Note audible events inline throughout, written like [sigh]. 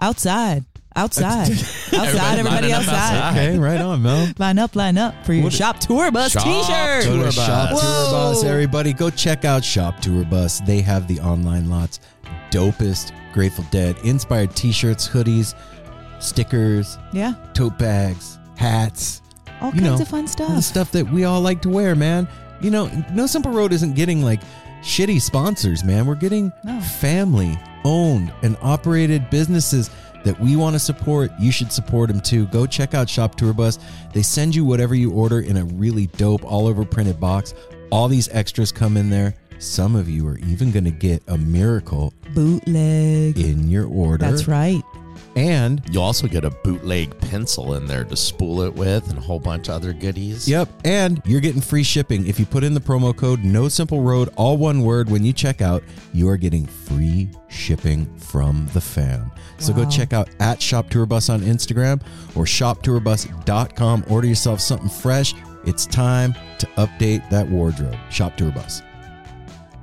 Outside. Outside. [laughs] outside. Everybody lining up outside. outside. Okay, right on, Mel. [laughs] Line up, line up for your What- shop tour bus Shop t-shirt. tour bus. Shop Tour Bus, everybody. Go check out Shop Tour Bus. They have the online lots, dopest Grateful Dead inspired T-shirts, hoodies, stickers, Yeah. tote bags, hats. All kinds know, of fun All the stuff. stuff that we all like to wear, man. You know, No Simple Road isn't getting like shitty sponsors, man. We're getting No. family owned and operated businesses that we want to support. You should support them too. Go check out Shop Tour Bus. They send you whatever you order in a really dope, all over printed box. All these extras come in there. Some of you are even going to get a miracle Bootleg. in your order. That's right. And You'll also get a bootleg pencil in there to spool it with and a whole bunch of other goodies. Yep, and you're getting free shipping if you put in the promo code No Simple Road, all one word. When you check out, you are getting free shipping from the fam. So go check out at Shop Tour Bus on Instagram or shoptourbus.com. Order yourself something fresh. It's time to update that wardrobe. Shop Tour Bus.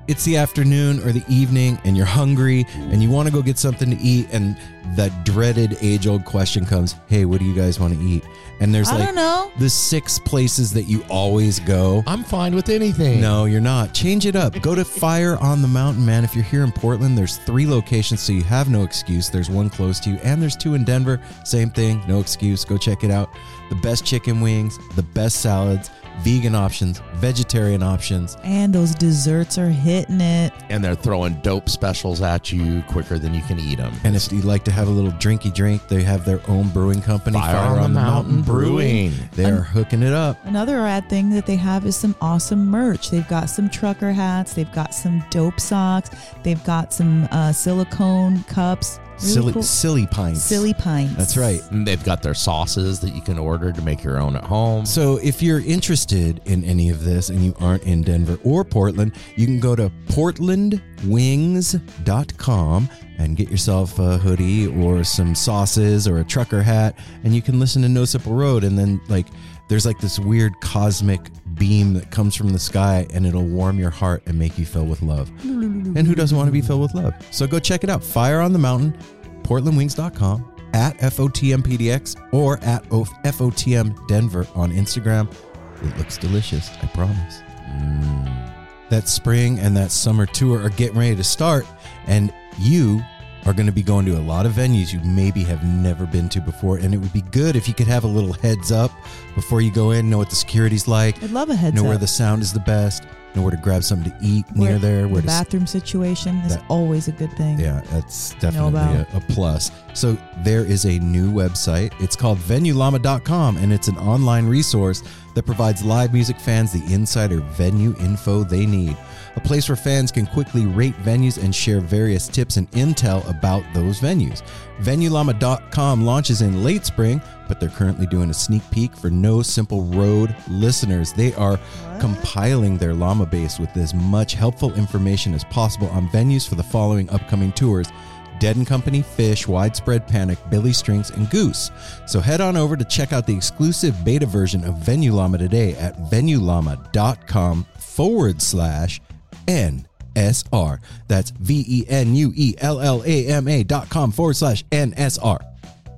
It's the afternoon or the evening, and you're hungry, and you want to go get something to eat, and that dreaded age-old question comes, "Hey, what do you guys want to eat?" And there's I like don't know. the six places that you always go. I'm fine with anything. No, you're not. Change it up. Go to Fire on the Mountain, man. If you're here in Portland, there's three locations, so you have no excuse. There's one close to you, and there's two in Denver. Same thing, no excuse. Go check it out. The best chicken wings, the best salads, vegan options, vegetarian options. And those desserts are hitting it. And they're throwing dope specials at you quicker than you can eat them. And if you'd like to have a little drinky drink, they have their own brewing company, Fire on the Mountain Brewing. They're hooking it up. Another rad thing that they have is some awesome merch. They've got some trucker hats. They've got some dope socks. They've got some uh, silicone cups. Really silly, cool. silly pints. silly pints. That's right. And they've got their sauces that you can order to make your own at home. So if you're interested in any of this and you aren't in Denver or Portland, you can go to portlandwings.com and get yourself a hoodie or some sauces or a trucker hat and you can listen to No Simple Road and then like there's like this weird cosmic beam that comes from the sky and it'll warm your heart and make you fill with love. And who doesn't want to be filled with love? So go check it out. Fire on the Mountain, portlandwings.com, at FOTMPDX, or at FOTM Denver on Instagram. It looks delicious, I promise. Mm. That spring and that summer tour are getting ready to start, and you are going to be going to a lot of venues you maybe have never been to before. And it would be good if you could have a little heads up before you go in, know what the security's like, I'd love a heads know up. where the sound is the best, know where to grab something to eat near there, where the to s- bathroom situation is That- always a good thing. yeah, that's definitely a, a plus. So there is a new website. It's called VenueLlama.com, and it's an online resource that provides live music fans the insider venue info they need. A place where fans can quickly rate venues and share various tips and intel about those venues. VenueLlama.com launches in late spring, but they're currently doing a sneak peek for No Simple Road listeners. They are compiling their llama base with as much helpful information as possible on venues for the following upcoming tours. Dead and Company, Phish, Widespread Panic, Billy Strings, and Goose. So head on over to check out the exclusive beta version of Venue Llama today at venuellama.com forward slash NSR. That's V E N U E L L A M A dot com forward slash NSR.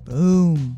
Boom.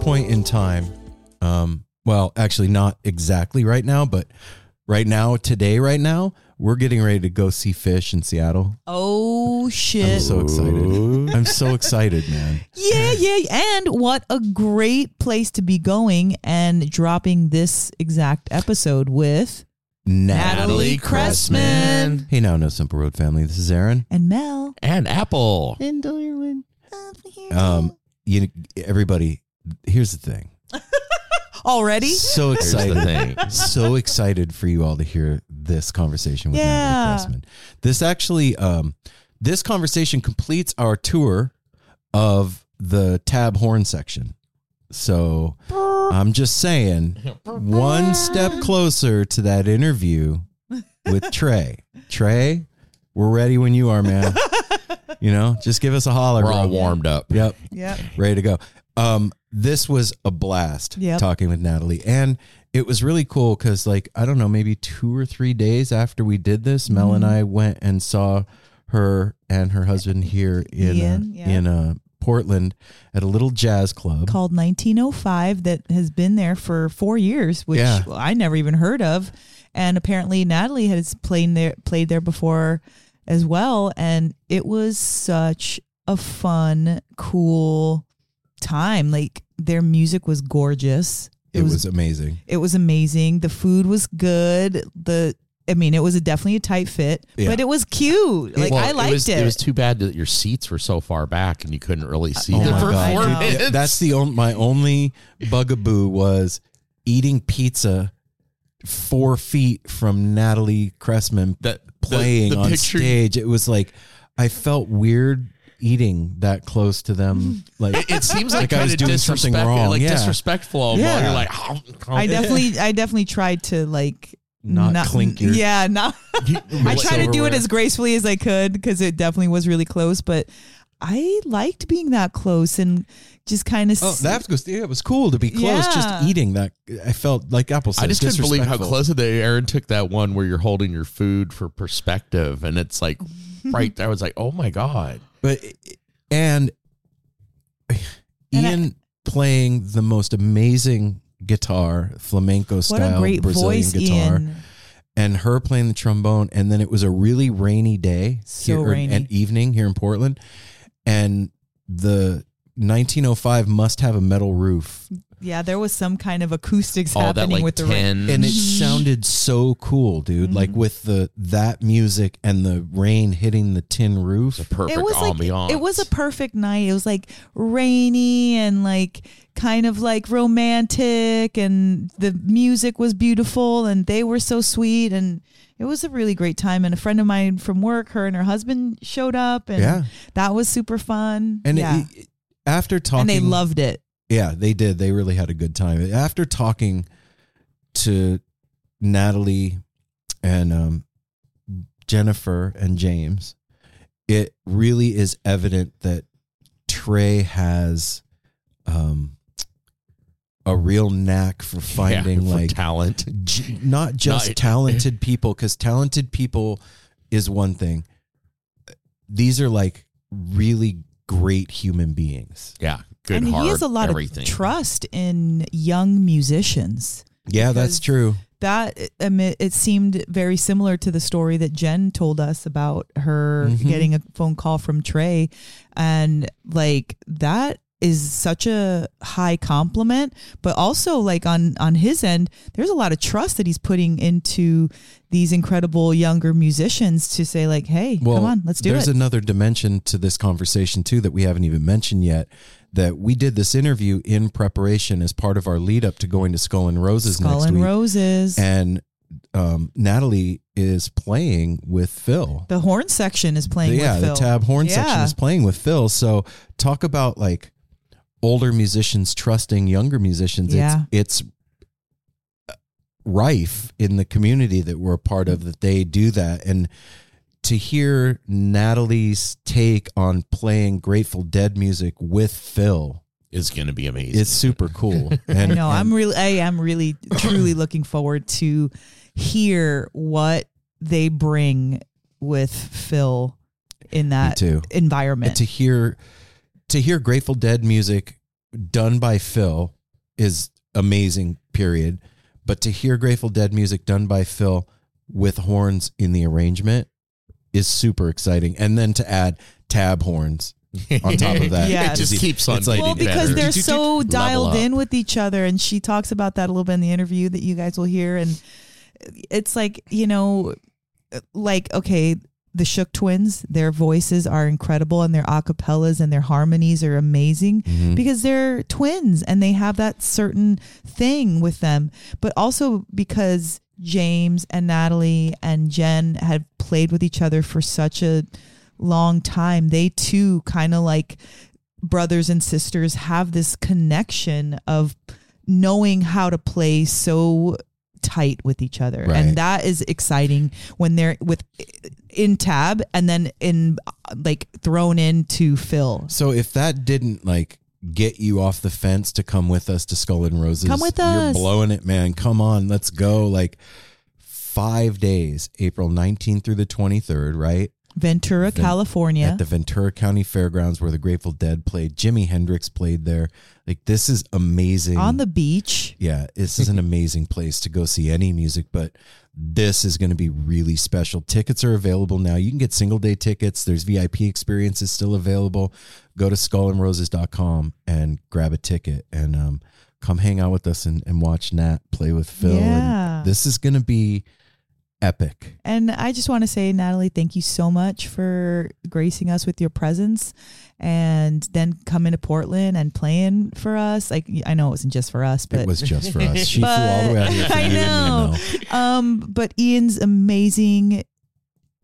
Point in time, um, well, actually, not exactly right now, but right now, today, right now, we're getting ready to go see Phish in Seattle. Oh shit! I'm so excited. I'm so excited, man. Yeah, yeah. And what a great place to be going and dropping this exact episode with Natalie Cressman. Hey now, No Simple Road family. This is Aaron. and Mel. And Apple. And Um, you, everybody, here's the thing. [laughs] Already? So excited. so excited for you all to hear this conversation with Yeah. Natalie Cressman. This actually, um, this conversation completes our tour of the tab horn section. So I'm just saying, one step closer to that interview with Trey. Trey, we're ready when you are, man. [laughs] You know, just give us a holler. We're all warmed up. Yep Yep. ready to go. Um, this was a blast Yep. talking with Natalie, and it was really cool because, like, I don't know, maybe two or three days after we did this, Mel and Mm-hmm. I went and saw her and her husband here in Ian, uh, yeah. in uh, Portland at a little jazz club. Called 1905 that has been there for four years, which Yeah. I never even heard of. And apparently Natalie has played there played there before as well. And it was such a fun, cool time. Like their music was gorgeous. it was amazing. It was amazing. The food was good. The I mean, it was a definitely a tight fit, Yeah. but it was cute. Like Well, I liked it. Was, it. it was too bad that your seats were so far back and you couldn't really see Oh the my God, performance. dude. Yeah, That's the only, my only bugaboo was eating pizza four feet from Natalie Cressman That- the- playing the on picture- stage. It was like I felt weird eating that close to them. [laughs] Like It, it seems like, Like I was doing something wrong, like yeah. disrespectful. Yeah. Yeah. You're like, oh, oh. I definitely, I definitely tried to like not, clink your Yeah, not. [laughs] [laughs] I tried to do it as gracefully as I could because it definitely was really close. But I liked being that close and just kind of. Oh, that was yeah, it was cool to be close. Just eating that, I felt like Apple. I just couldn't believe how disrespectful. close they Aaron took that one where you're holding your food for perspective, and it's like right. I was like, oh my god. But and And I- Ian playing the most amazing guitar, flamenco what style a great Brazilian voice, guitar, Ian. and her playing the trombone. And then it was a really rainy day, So here, rainy. an evening here in Portland, and the 1905 must have a metal roof, Yeah, there was some kind of acoustics All that happening like with the rain. tin. and it Mhm. sounded so cool, dude. Like with the that music and the rain hitting the tin roof. It's a perfect it was ambiance. like it was a perfect night. It was like rainy and like kind of like romantic, and the music was beautiful, and they were so sweet, and it was a really great time. And a friend of mine from work, her and her husband showed up, and Yeah. that was super fun. And yeah, it, it- after talking, and they loved it. Yeah, they did. They really had a good time. After talking to Natalie and um, Jennifer and James, it really is evident that Trey has um, a real knack for [laughs] finding Yeah, for like talent. j- not just Not- talented [laughs] people because talented people is one thing these are like really great human beings Yeah, good and heart. he has a lot everything. of trust in young musicians. yeah that's true that I mean, it seemed very similar to the story that Jen told us about her Mhm. getting a phone call from Trey, and like that is such a high compliment but also like on on his end there's a lot of trust that he's putting into these incredible younger musicians to say like hey come on let's do there's it there's another dimension to this conversation too that we haven't even mentioned yet that we did this interview in preparation as part of our lead up to going to skull and roses skull next and week. Roses. And um, natalie is playing with phil. The horn section is playing yeah with the Phil. tab horn section is playing with phil. So talk about like older musicians trusting younger musicians. Yeah. it's it's rife in the community that we're a part of that they do that. And to hear Natalie's take on playing Grateful Dead music with Phil is going to be amazing. It's super cool. I [laughs] And know. and I'm really, I am really, truly looking forward to hear what they bring with Phil in that too. environment. to hear to hear Grateful Dead music done by Phil is amazing. Period. But to hear Grateful Dead music done by Phil with horns in the arrangement is super exciting. And then to add tab horns on top of [laughs] that, Yeah. it just keeps on It's like- getting well, because better. they're so dialed in with each other, and she talks about that a little bit in the interview that you guys will hear. And it's like you know, like okay, the Shook Twins, their voices are incredible, and their acapellas and their harmonies are amazing Mhm. because they're twins and they have that certain thing with them. But also because James and Natalie and Jen had played with each other for such a long time, they too kind of like brothers and sisters have this connection of knowing how to play so tight with each other Right. and that is exciting when they're with in tab and then in like thrown into Phil So if that didn't like get you off the fence to come with us to Skull and Roses, Come with us. You're blowing it, man. Come on, let's go. Like five days, April 19th through the 23rd, right? Ventura, Ven- California. At the Ventura County Fairgrounds where the Grateful Dead played. Jimi Hendrix played there. Like this is amazing. on the beach. yeah, this is an [laughs] amazing place to go see any music, but this is going to be really special. Tickets are available now. You can get single day tickets. There's VIP experiences still available. Go to skullandroses.com and grab a ticket and um, come hang out with us and, and watch Nat play with Phil. Yeah. And this is going to be epic. And I just want to say, Natalie, thank you so much for gracing us with your presence and then coming to Portland and playing for us. Like, I know it wasn't just for us, but it was just for us. She [laughs] flew all the way out here [laughs] I know. Um, but Ian's amazing.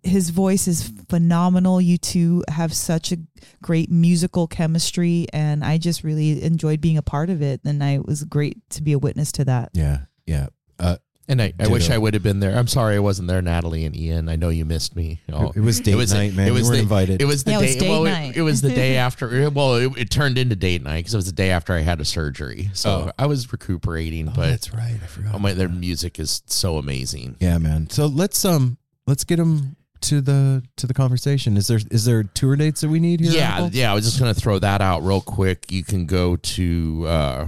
his voice is phenomenal. You two have such a great musical chemistry, and I just really enjoyed being a part of it. And I it was great to be a witness to that. Yeah, yeah. Uh, And I, I wish I would have been there. I'm sorry I wasn't there, Natalie and Ian. I know you missed me. Oh, it was date night, man. It You was weren't the, invited. It was the Yeah, it was date well, night. It, was the day [laughs] after. Well, it, it turned into date night because it was the day after I had a surgery. So Oh. I was recuperating. Oh, but that's right. I forgot. oh my, their music is so amazing. Yeah, man. So let's um let's get them to the to the conversation. Is there is there tour dates that we need here? Yeah, yeah. I was just gonna throw that out real quick. You can go to uh,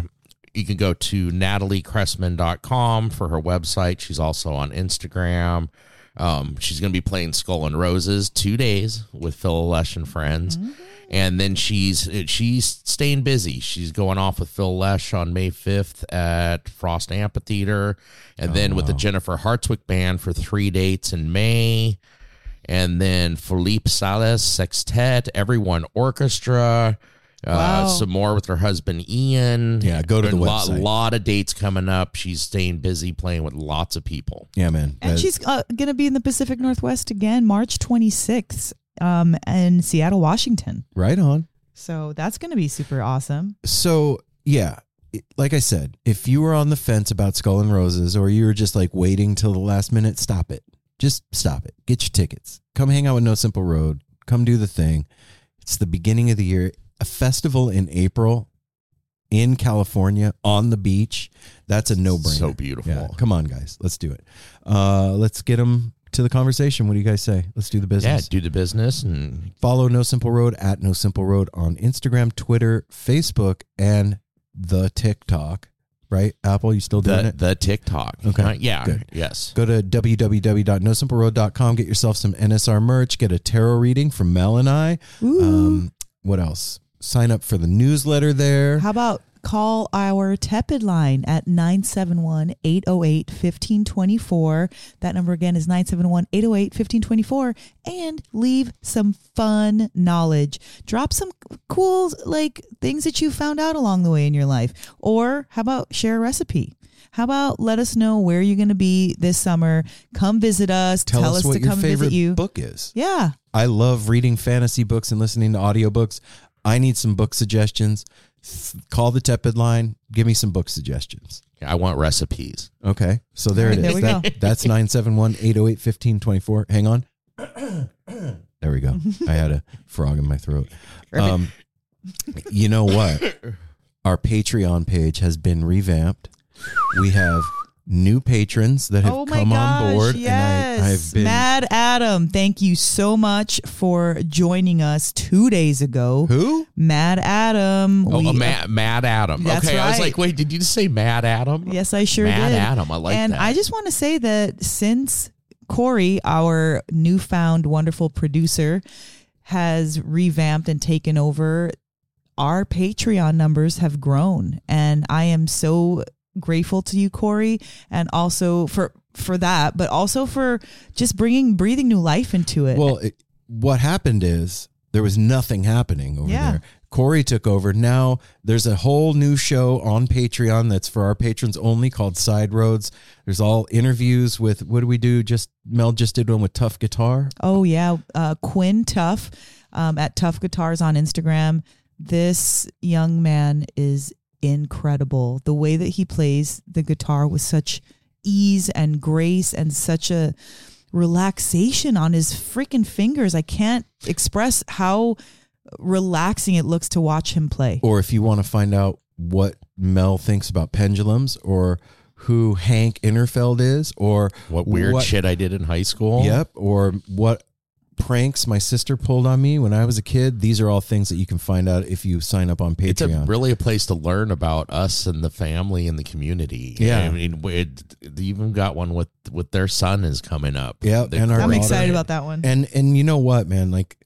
you can go to nataliecressman.com for her website. She's also on Instagram. Um, she's gonna be playing Skull and Roses two days with Phil Lesh and friends. And then she's she's staying busy. She's going off with Phil Lesh on May fifth at Frost Amphitheater, and then with the Jennifer Hartswick band for three dates in May and then Philippe Salas Sextet, Everyone Orchestra, Wow. uh, some more with her husband Ian. Yeah, go to the A lot, website. lot of dates coming up. She's staying busy playing with lots of people. Yeah, man. And That- she's uh, going to be in the Pacific Northwest again, March 26th, um, in Seattle, Washington. right on. So that's going to be super awesome. So yeah, it- like I said, if you were on the fence about Skull and Roses, or you were just like waiting till the last minute, stop it. Just stop it. Get your tickets. Come hang out with No Simple Road. Come do the thing. It's the beginning of the year. A festival in April in California on the beach. That's a no brainer. So beautiful. Yeah, come on, guys. Let's do it. Uh, let's get them to the conversation. What do you guys say? Let's do the business. Yeah, do the business and Follow No Simple Road at No Simple Road on Instagram, Twitter, Facebook, and the TikTok. Right? Apple, you still doing the it? the TikTok. Okay, Uh, yeah. good. Yes. Go to www.nosimpleroad.com. Get yourself some NSR merch. Get a tarot reading from Mel and I. Ooh. Um, what else? Sign up for the newsletter there. How about call our tepid line at 971-808-1524. That number again is 971-808-1524 and leave some fun knowledge. Drop some cool like things that you found out along the way in your life. Or how about share a recipe? How about let us know where you're going to be this summer? Come visit us. Tell, us, what to your come favorite visit you. book is. Yeah. I love reading fantasy books and listening to audiobooks. I need some book suggestions. Call the tepid line. Give me some book suggestions. I want recipes. Okay. So there it is. There is. we That- go. That's 971 808 1524. Hang on. There we go. I had a frog in my throat. Um, you know what? Our Patreon page has been revamped. We have new patrons that have oh come gosh, on board. Yes. And I, I've been. Mad Adam, thank you so much for joining us two days ago. Who? Mad Adam. Oh, we- uh, Mad, Mad Adam. That's okay, I was like, wait, did you just say Mad Adam? Yes, I sure Mad did. Mad Adam. I like and that. And I just want to say that since Corey, our newfound wonderful producer, has revamped and taken over, our Patreon numbers have grown. And I am so grateful to you, Corey, and also for for that, but also for just bringing breathing new life into it. Well, it, what happened is there was nothing happening over Yeah. there. Corey took over. Now there's a whole new show on Patreon that's for our patrons only called Side Roads. There's all interviews with what do we do? Just Mel just did one with Tough Guitar. Oh yeah, uh, Quinn Tough um, at Tough Guitars on Instagram. This young man is incredible. The way that he plays the guitar with such ease and grace and such a relaxation on his freaking fingers. I can't express how relaxing it looks to watch him play. Or if you want to find out what Mel thinks about pendulums or who Hank Innerfeld is or what weird what- shit I did in high school. Yep. Or what pranks my sister pulled on me when I was a kid. These are all things that you can find out if you sign up on It's a, Patreon. really a place to learn about us and the family and the community. Yeah. I mean, it, they even got one with with their son is coming up. Yeah, and our I'm daughter- excited about that one. and and you know what, man? Like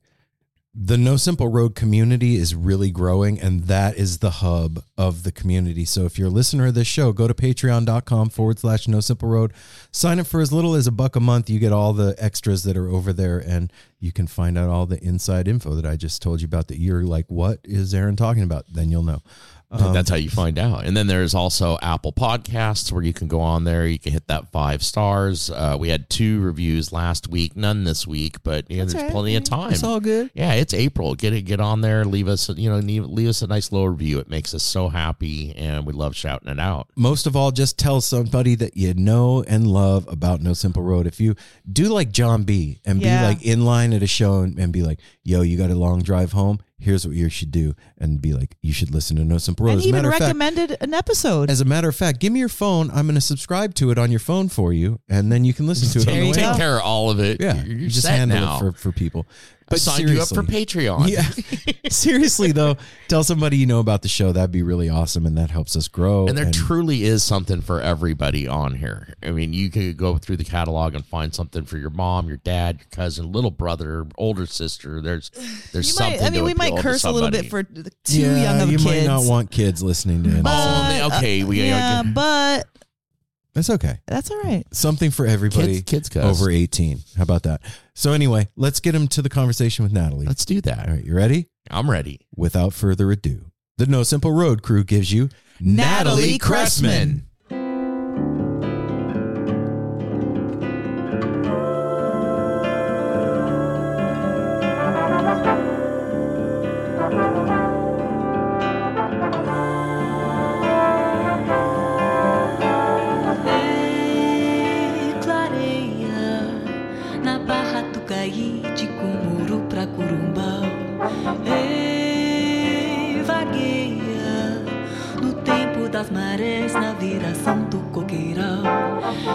the No Simple Road community is really growing, and that is the hub of the community. So if you're a listener of this show, go to patreon.com forward slash No Simple Road. Sign up for as little as a buck a month. You get all the extras that are over there, and you can find out all the inside info that I just told you about that you're like, what is Aaron talking about? Then you'll know. Um, That's how you find out. And then there's also Apple Podcasts where you can go on there. You can hit that five stars. Uh, we had two reviews last week, none this week, but yeah, there's right. plenty of time. It's all good. Yeah, it's April. Get it, get on there. Leave us, you know, leave, leave us a nice little review. It makes us so happy, and we love shouting it out. most of all, just tell somebody that you know and love about No Simple Road. If you do like John B and Yeah. be like in line at a show and, and be like, yo, you got a long drive home? Here's what you should do. And be like, you should listen to No Simple Road. and even matter of fact, recommended an episode. as a matter of fact, give me your phone. I'm going to subscribe to it on your phone for you, and then you can listen to it There on the way. Take care of all of it. Yeah, you're, you you're just set handle now. it for, for people. I But signed you up for Patreon. Yeah. [laughs] Seriously though, tell somebody you know about the show. That'd be really awesome, and that helps us grow. And there truly is something for everybody on here. I mean, you could go through the catalog and find something for your mom, your dad, your cousin, little brother, older sister. There's there's you something. might, I mean, to we might curse a little bit for too yeah, young of you kids. might not want kids listening to it. Oh, okay, we yeah, but That's okay. that's all right. Something for everybody kids, kids cuss. over 18. How about that? So anyway, let's get him to the conversation with Natalie. Let's do that. All right, you ready? I'm ready. Without further ado, the No Simple Road crew gives you Natalie Cressman.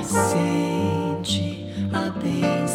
Sente a benção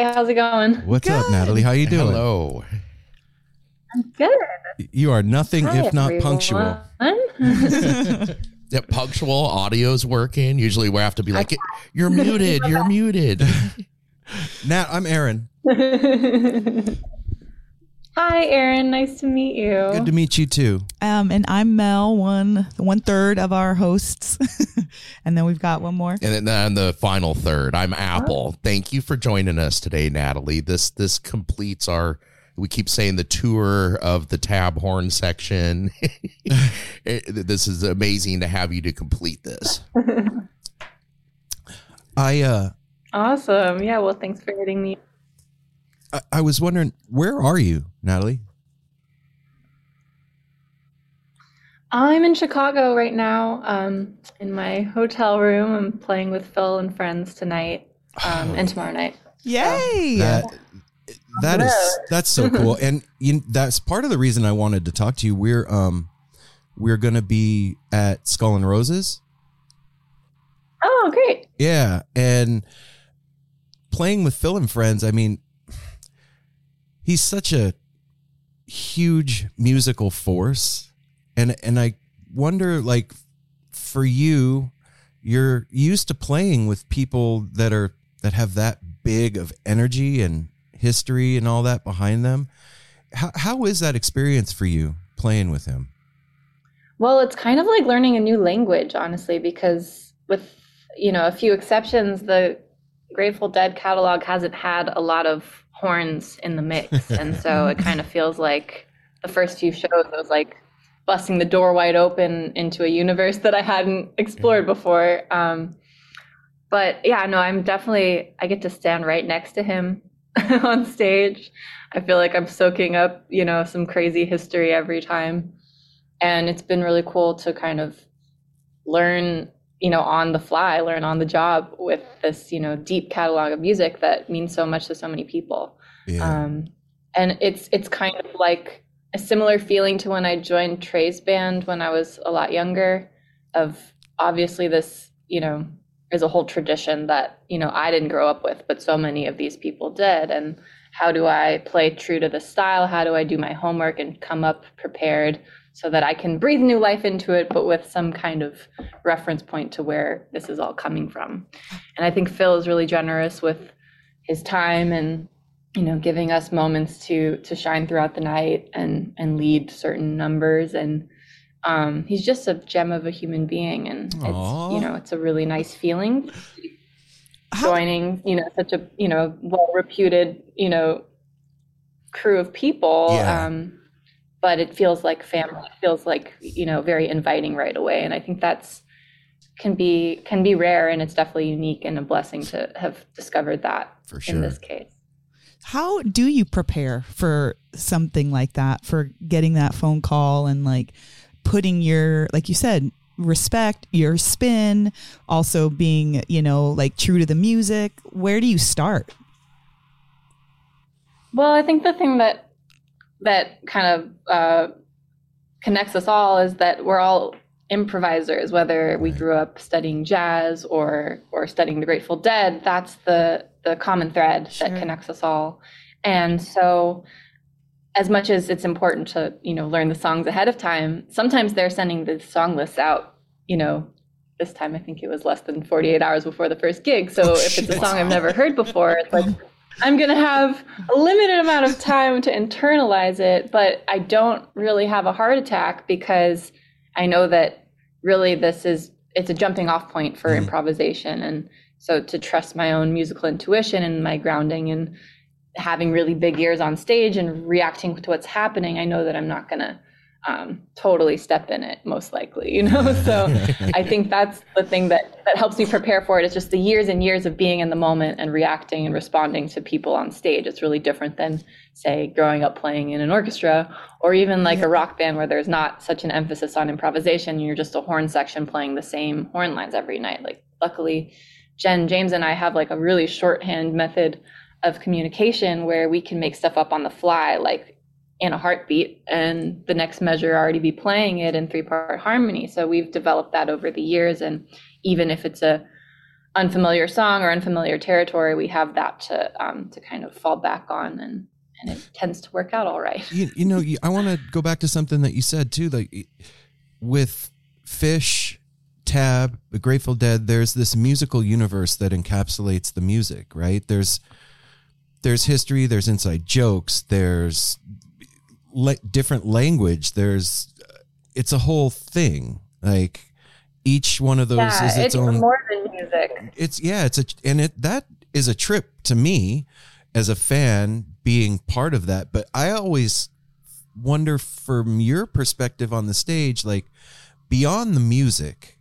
Hi, how's it going? What's up, Natalie? How you doing? Hello. I'm good. You are nothing Hi, if not everyone. punctual. [laughs] Yeah, punctual audio's working. Usually we have to be like, "You're muted. You're [laughs] muted." Nat, I'm Aaron. [laughs] Hi, Aaron. Nice to meet you. Good to meet you too. Um, and I'm Mel, one one third of our hosts, [laughs] and then we've got one more. And then the final third, I'm Apple. Thank you for joining us today, Natalie. This this completes our. We keep saying the tour of the tab horn section. [laughs] This is amazing to have you to complete this. [laughs] I uh awesome. Yeah, well, thanks for getting me. I, I was wondering where are you, Natalie? I'm in Chicago right now, um, in my hotel room. I'm playing with Phil and friends tonight um, and tomorrow night. Yay! That that is that's so [laughs] cool, and you, that's part of the reason I wanted to talk to you. We're um we're gonna be at Skull and Roses, Oh, great. yeah, and playing with Phil and friends. I mean, he's such a huge musical force, and and I wonder, like, for you, you're used to playing with people that are that have that big of energy and history and all that behind them. How how is that experience for you playing with him? Well, it's kind of like learning a new language, honestly, because with you know a few exceptions, the Grateful Dead catalog hasn't had a lot of horns in the mix, [laughs] and so it kind of feels like the first few shows I was like busting the door wide open into a universe that I hadn't explored before. Um, but yeah, no, I'm definitely I get to stand right next to him [laughs] on stage. I feel like I'm soaking up, you know, some crazy history every time and it's been really cool to kind of learn you know on the fly learn on the job with this you know deep catalog of music that means so much to so many people. Yeah, um, and it's it's kind of like a similar feeling to when i joined trey's band when i was a lot younger of obviously this you know is a whole tradition that you know i didn't grow up with but so many of these people did. And how do i play true to the style? How do i do my homework and come up prepared so that I can breathe new life into it, but with some kind of reference point to where this is all coming from. And I think Phil is really generous with his time and you know giving us moments to to shine throughout the night and and lead certain numbers and um, he's just a gem of a human being and Aw. it's you know it's a really nice feeling joining you know such a you know well reputed you know crew of people Yeah. um but it feels like family it feels like you know very inviting right away and i think that's can be can be rare and it's definitely unique and a blessing to have discovered that for sure. in this case How do you prepare for something like that? For getting that phone call and like putting your, like you said, respect, your spin, also being, you know, like true to the music. Where do you start? Well, I think the thing that that kind of uh, connects us all is that we're all improvisers. Whether we grew up studying jazz or or studying the Grateful Dead, that's the the common thread Sure. that connects us all. And so, as much as it's important to you know learn the songs ahead of time, sometimes they're sending the song lists out. You know, this time I think it was less than 48 hours before the first gig. So if it's a [laughs] song I've never heard before, it's like I'm going to have a limited amount of time to internalize it, but I don't really have a heart attack because I know that really this is it's a jumping off point for Mhm. improvisation and so to trust my own musical intuition and my grounding and having really big ears on stage and reacting to what's happening, I know that I'm not going to um, totally step in it most likely, you know? [laughs] So [laughs] I think that's the thing that, that helps me prepare for it. It's just the years and years of being in the moment and reacting and responding to people on stage. It's really different than, say, growing up playing in an orchestra or even like a rock band where there's not such an emphasis on improvisation. You're just a horn section playing the same horn lines every night. Like, luckily, Jen, James, and I have like a really shorthand method of communication where we can make stuff up on the fly, like in a heartbeat, and the next measure already be playing it in three part harmony. So we've developed that over the years. And even if it's a unfamiliar song or unfamiliar territory, we have that to um, to kind of fall back on, and and it tends to work out all right. You, you know, [laughs] I want to go back to something that you said too, like with Phish, Tab, The Grateful Dead. There's this musical universe that encapsulates the music, right? There's there's history, there's inside jokes, there's le- different language. There's it's a whole thing. Like each one of those yeah, is its, it's own more than music. it's yeah it's a and it that is a trip to me as a fan being part of that but i always wonder from your perspective on the stage like beyond the music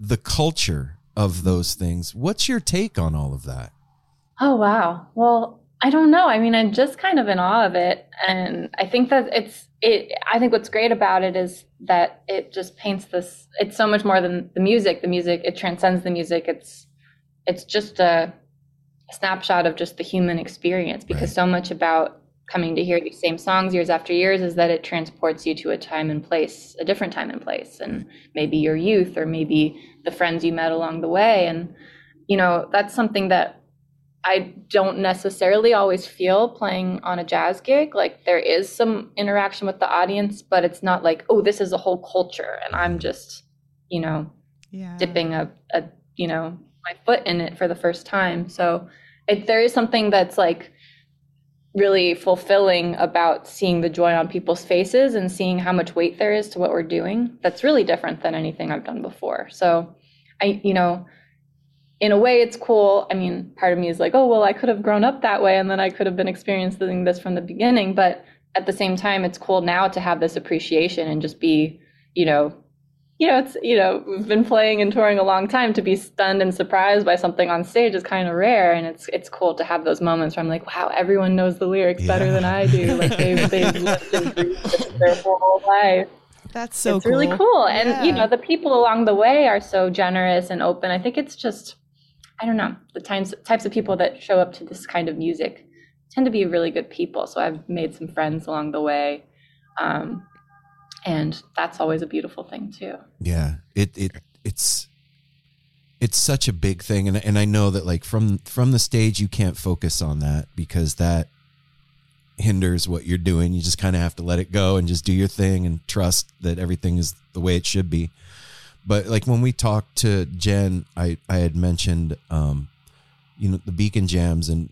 the culture of those things what's your take on all of that Oh wow. Well, I don't know. I mean, I'm just kind of in awe of it, and I think that it's it. I think what's great about it is that it just paints this. It's so much more than the music. The music it transcends the music. It's it's just a snapshot of just the human experience because Right. so much about coming to hear these same songs years after years is that it transports you to a time and place, a different time and place, and maybe your youth or maybe the friends you met along the way, and you know that's something that I don't necessarily always feel playing on a jazz gig. Like there is some interaction with the audience, but it's not like, oh, this is a whole culture and I'm just, you know, Yeah. dipping a, a you know, my foot in it for the first time. So it, there is something that's like really fulfilling about seeing the joy on people's faces and seeing how much weight there is to what we're doing. That's really different than anything I've done before. So I, you know, in a way it's cool. I mean, part of me is like, oh, well, I could have grown up that way and then I could have been experiencing this from the beginning. But at the same time, it's cool now to have this appreciation and just be, you know, you know, it's, you know, we've been playing and touring a long time to be stunned and surprised by something on stage is kind of rare. And it's, it's cool to have those moments where I'm like, wow, everyone knows the lyrics better than I do. [laughs] Like they've, they've lived and breathed it their whole life That's so it's really cool and you know the people along the way are so generous and open i think it's just i don't know the times types of people that show up to this kind of music tend to be really good people so i've made some friends along the way um, and that's always a beautiful thing too Yeah, it it it's it's such a big thing, and and I know that like from from the stage you can't focus on that because that hinders what you're doing. You just kind of have to let it go and just do your thing and trust that everything is the way it should be. But like when we talked to Jen, I I had mentioned um, you know the Beacon Jams and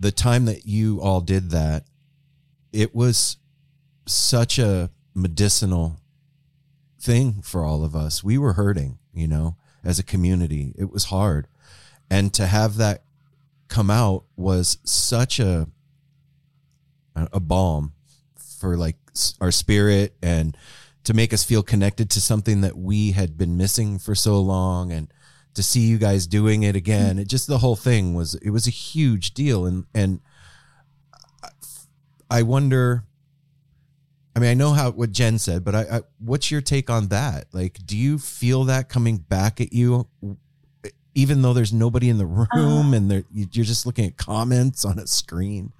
the time that you all did that, it was such a medicinal thing for all of us. We were hurting, you know, as a community. It was hard. And to have that come out was such a a balm for like our spirit and to make us feel connected to something that we had been missing for so long and to see you guys doing it again. It just the whole thing was it was a huge deal and and I wonder I mean, I know how what Jen said, but I, I what's your take on that? Like, do you feel that coming back at you, even though there's nobody in the room uh-huh. and you're just looking at comments on a screen?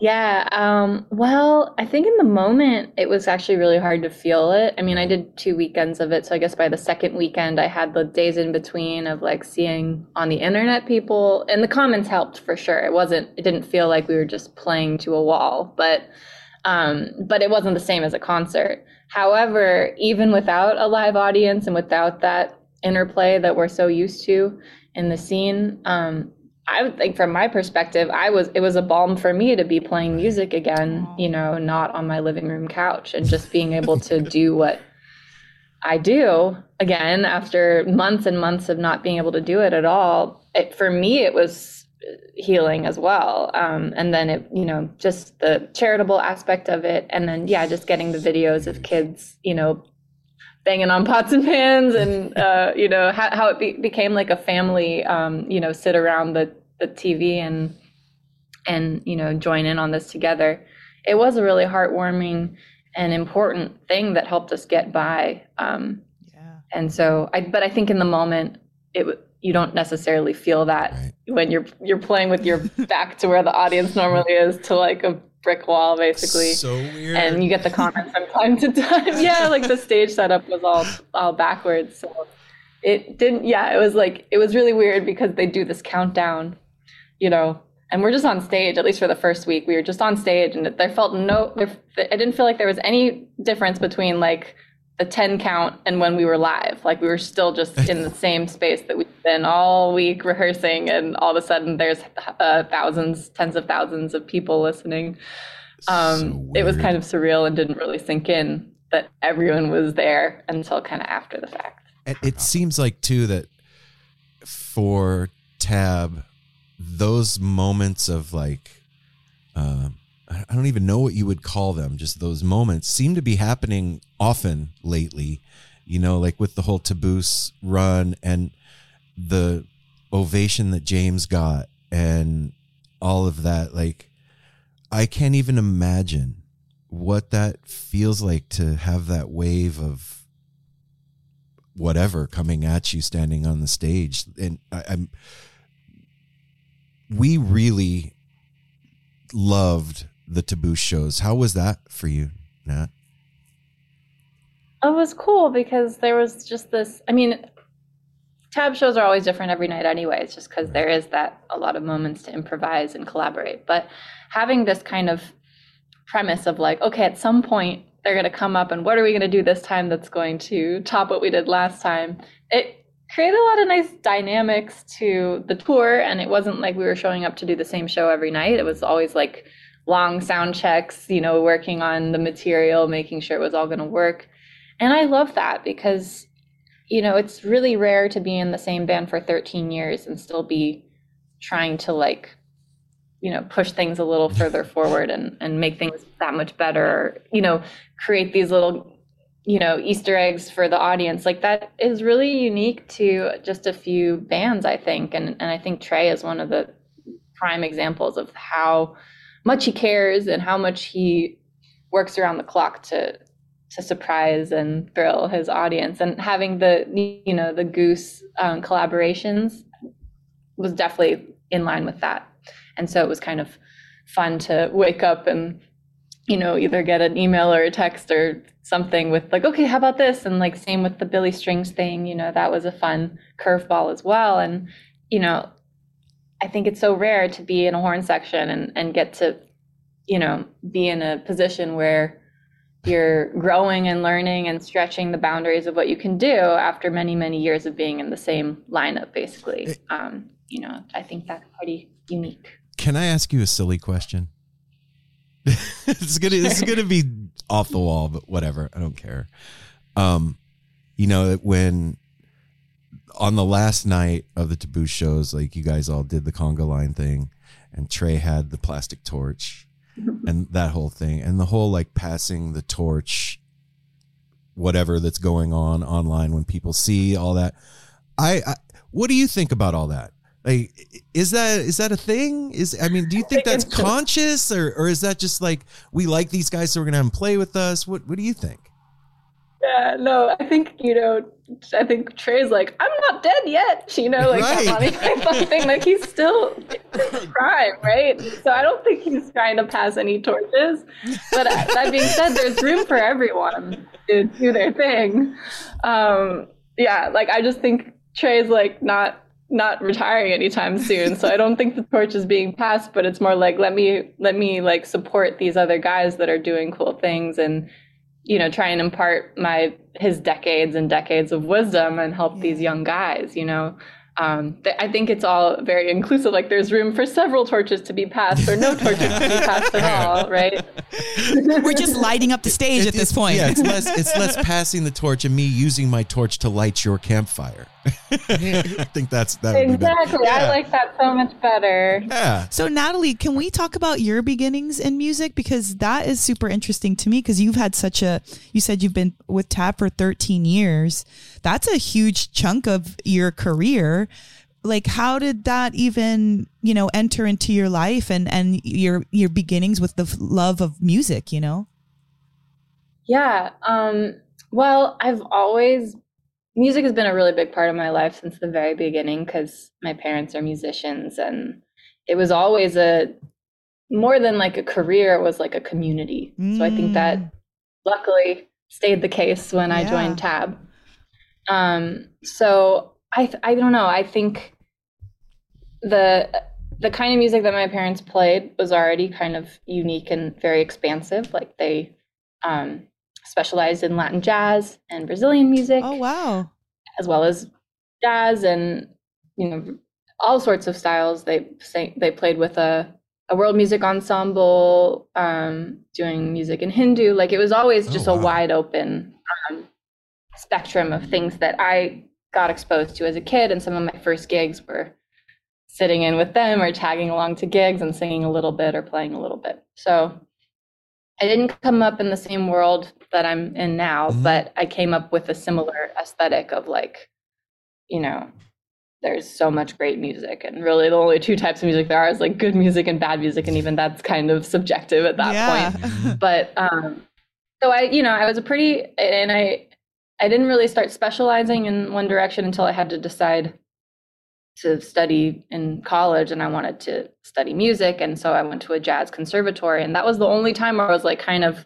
Yeah. Um, well, I think in the moment it was actually really hard to feel it. I mean, I did two weekends of it. So I guess by the second weekend, I had the days in between of like seeing on the internet people, and the comments helped for sure. It wasn't, it didn't feel like we were just playing to a wall, but, um, but it wasn't the same as a concert. However, even without a live audience and without that interplay that we're so used to in the scene, um, I would think from my perspective, I was it was a balm for me to be playing music again, you know, not on my living room couch and just being able to [laughs] do what I do again after months and months of not being able to do it at all. It, for me, it was healing as well. Um, and then it, you know, just the charitable aspect of it, and then yeah, just getting the videos of kids, you know, banging on pots and pans and uh, you know how, how it be, became like a family um, you know sit around the, the tv and and you know join in on this together it was a really heartwarming and important thing that helped us get by um, Yeah. and so i but i think in the moment it you don't necessarily feel that Right. when you're you're playing with your [laughs] back to where the audience normally is to like a brick wall basically So weird. and you get the comments from time to time. [laughs] yeah, like the stage setup was all all backwards. So it didn't yeah it was like it was really weird because they do this countdown you know and we're just on stage at least for the first week we were just on stage and there felt no there, i didn't feel like there was any difference between like the 10 count and when we were live. Like we were still just in the [laughs] same space that we've been all week rehearsing and all of a sudden there's uh, thousands tens of thousands of people listening. Um, So it was kind of surreal and didn't really sink in that everyone was there until kind of after the fact. And it seems like too that for Tab, those moments of like, um, I don't even know what you would call them. Just those moments seem to be happening often lately. You know, like with the whole Taboose run and the ovation that James got and all of that. Like, I can't even imagine what that feels like to have that wave of whatever coming at you standing on the stage and I, i'm we really loved the Taboose shows how was that for you nat It was cool because there was just this. I mean, tab shows are always different every night, anyways, just because there is that a lot of moments to improvise and collaborate. But having this kind of premise of like, okay, at some point they're going to come up, and what are we going to do this time that's going to top what we did last time? It created a lot of nice dynamics to the tour, and it wasn't like we were showing up to do the same show every night. It was always like long sound checks, you know, working on the material, making sure it was all going to work. And I love that because, you know, it's really rare to be in the same band for 13 years and still be trying to like, you know, push things a little further forward and, and make things that much better, you know, create these little, you know, Easter eggs for the audience. Like that is really unique to just a few bands, I think. And, and I think Trey is one of the prime examples of how much he cares and how much he works around the clock to to surprise and thrill his audience and having the you know the goose um, collaborations was definitely in line with that and so it was kind of fun to wake up and you know either get an email or a text or something with like okay how about this? And like same with the billy strings thing you know that was a fun curveball as well. And you know i think it's so rare to be in a horn section and and get to you know be in a position where you're growing and learning and stretching the boundaries of what you can do after many many years of being in the same lineup basically. Um, you know i think that's pretty unique. Can i ask you a silly question [laughs] it's gonna is gonna be off the wall but whatever. I don't care. Um you know when on the last night of the Taboose shows like you guys all did the conga line thing and trey had the plastic torch [laughs] and that whole thing and the whole like passing the torch whatever that's going on online when people see all that. I, I what do you think about all that like is that is that a thing? Is i mean do you think think that's conscious or or is that just like we like these guys so we're gonna have them play with us? What what do you think? Yeah no i think you know i think trey's like i'm not dead yet you know like Right. that Monty thing. Like he's still [laughs] prime right? So i don't think he's trying to pass any torches. But uh, that being said there's room for everyone to do their thing. Um yeah like i just think trey's like not not retiring anytime soon so i don't think the torch is being passed but it's more like let me let me like support these other guys that are doing cool things and you know try and impart my his decades and decades of wisdom and help these young guys you know um, th- I think it's all very inclusive. Like there's room for several torches to be passed, or no [laughs] torches to be passed at all, right? [laughs] We're just lighting up the stage It- at this point. yeah it's less it's less [laughs] passing the torch and me using my torch to light your campfire i [laughs] think that's that would be better. Exactly. I like that so much better. yeah So, Natalie, can we talk about your beginnings in music? Because that is super interesting to me because you've had such a, you said you've been with Tab for 13 years. That's a huge chunk of your career. Like, how did that even, you know, enter into your life and, and your, your beginnings with the love of music, you know? Yeah. Um, well, I've always music has been a really big part of my life since the very beginning because my parents are musicians and it was always a more than like a career, it was like a community. So I think that Mm. luckily stayed the case when I joined Tab. Um, so I th- I don't know. I think the the kind of music that my parents played was already kind of unique and very expansive. Like they um, specialized in Latin jazz and Brazilian music, Oh wow. as well as jazz and you know all sorts of styles. They sang, they played with a a world music ensemble, um, doing music in Hindu. Like it was always just Oh, a wide open um, spectrum of things that I got exposed to as a kid. And some of my first gigs were sitting in with them or tagging along to gigs and singing a little bit or playing a little bit. So I didn't come up in the same world that I'm in now, Mhm. but I came up with a similar aesthetic of like, you know, there's so much great music and really the only two types of music there are is like good music and bad music and even that's kind of subjective at that yeah. point [laughs] but um so i you know i was a pretty and i i didn't really start specializing in one direction until i had to decide to study in college and i wanted to study music and so i went to a jazz conservatory and that was the only time i was like kind of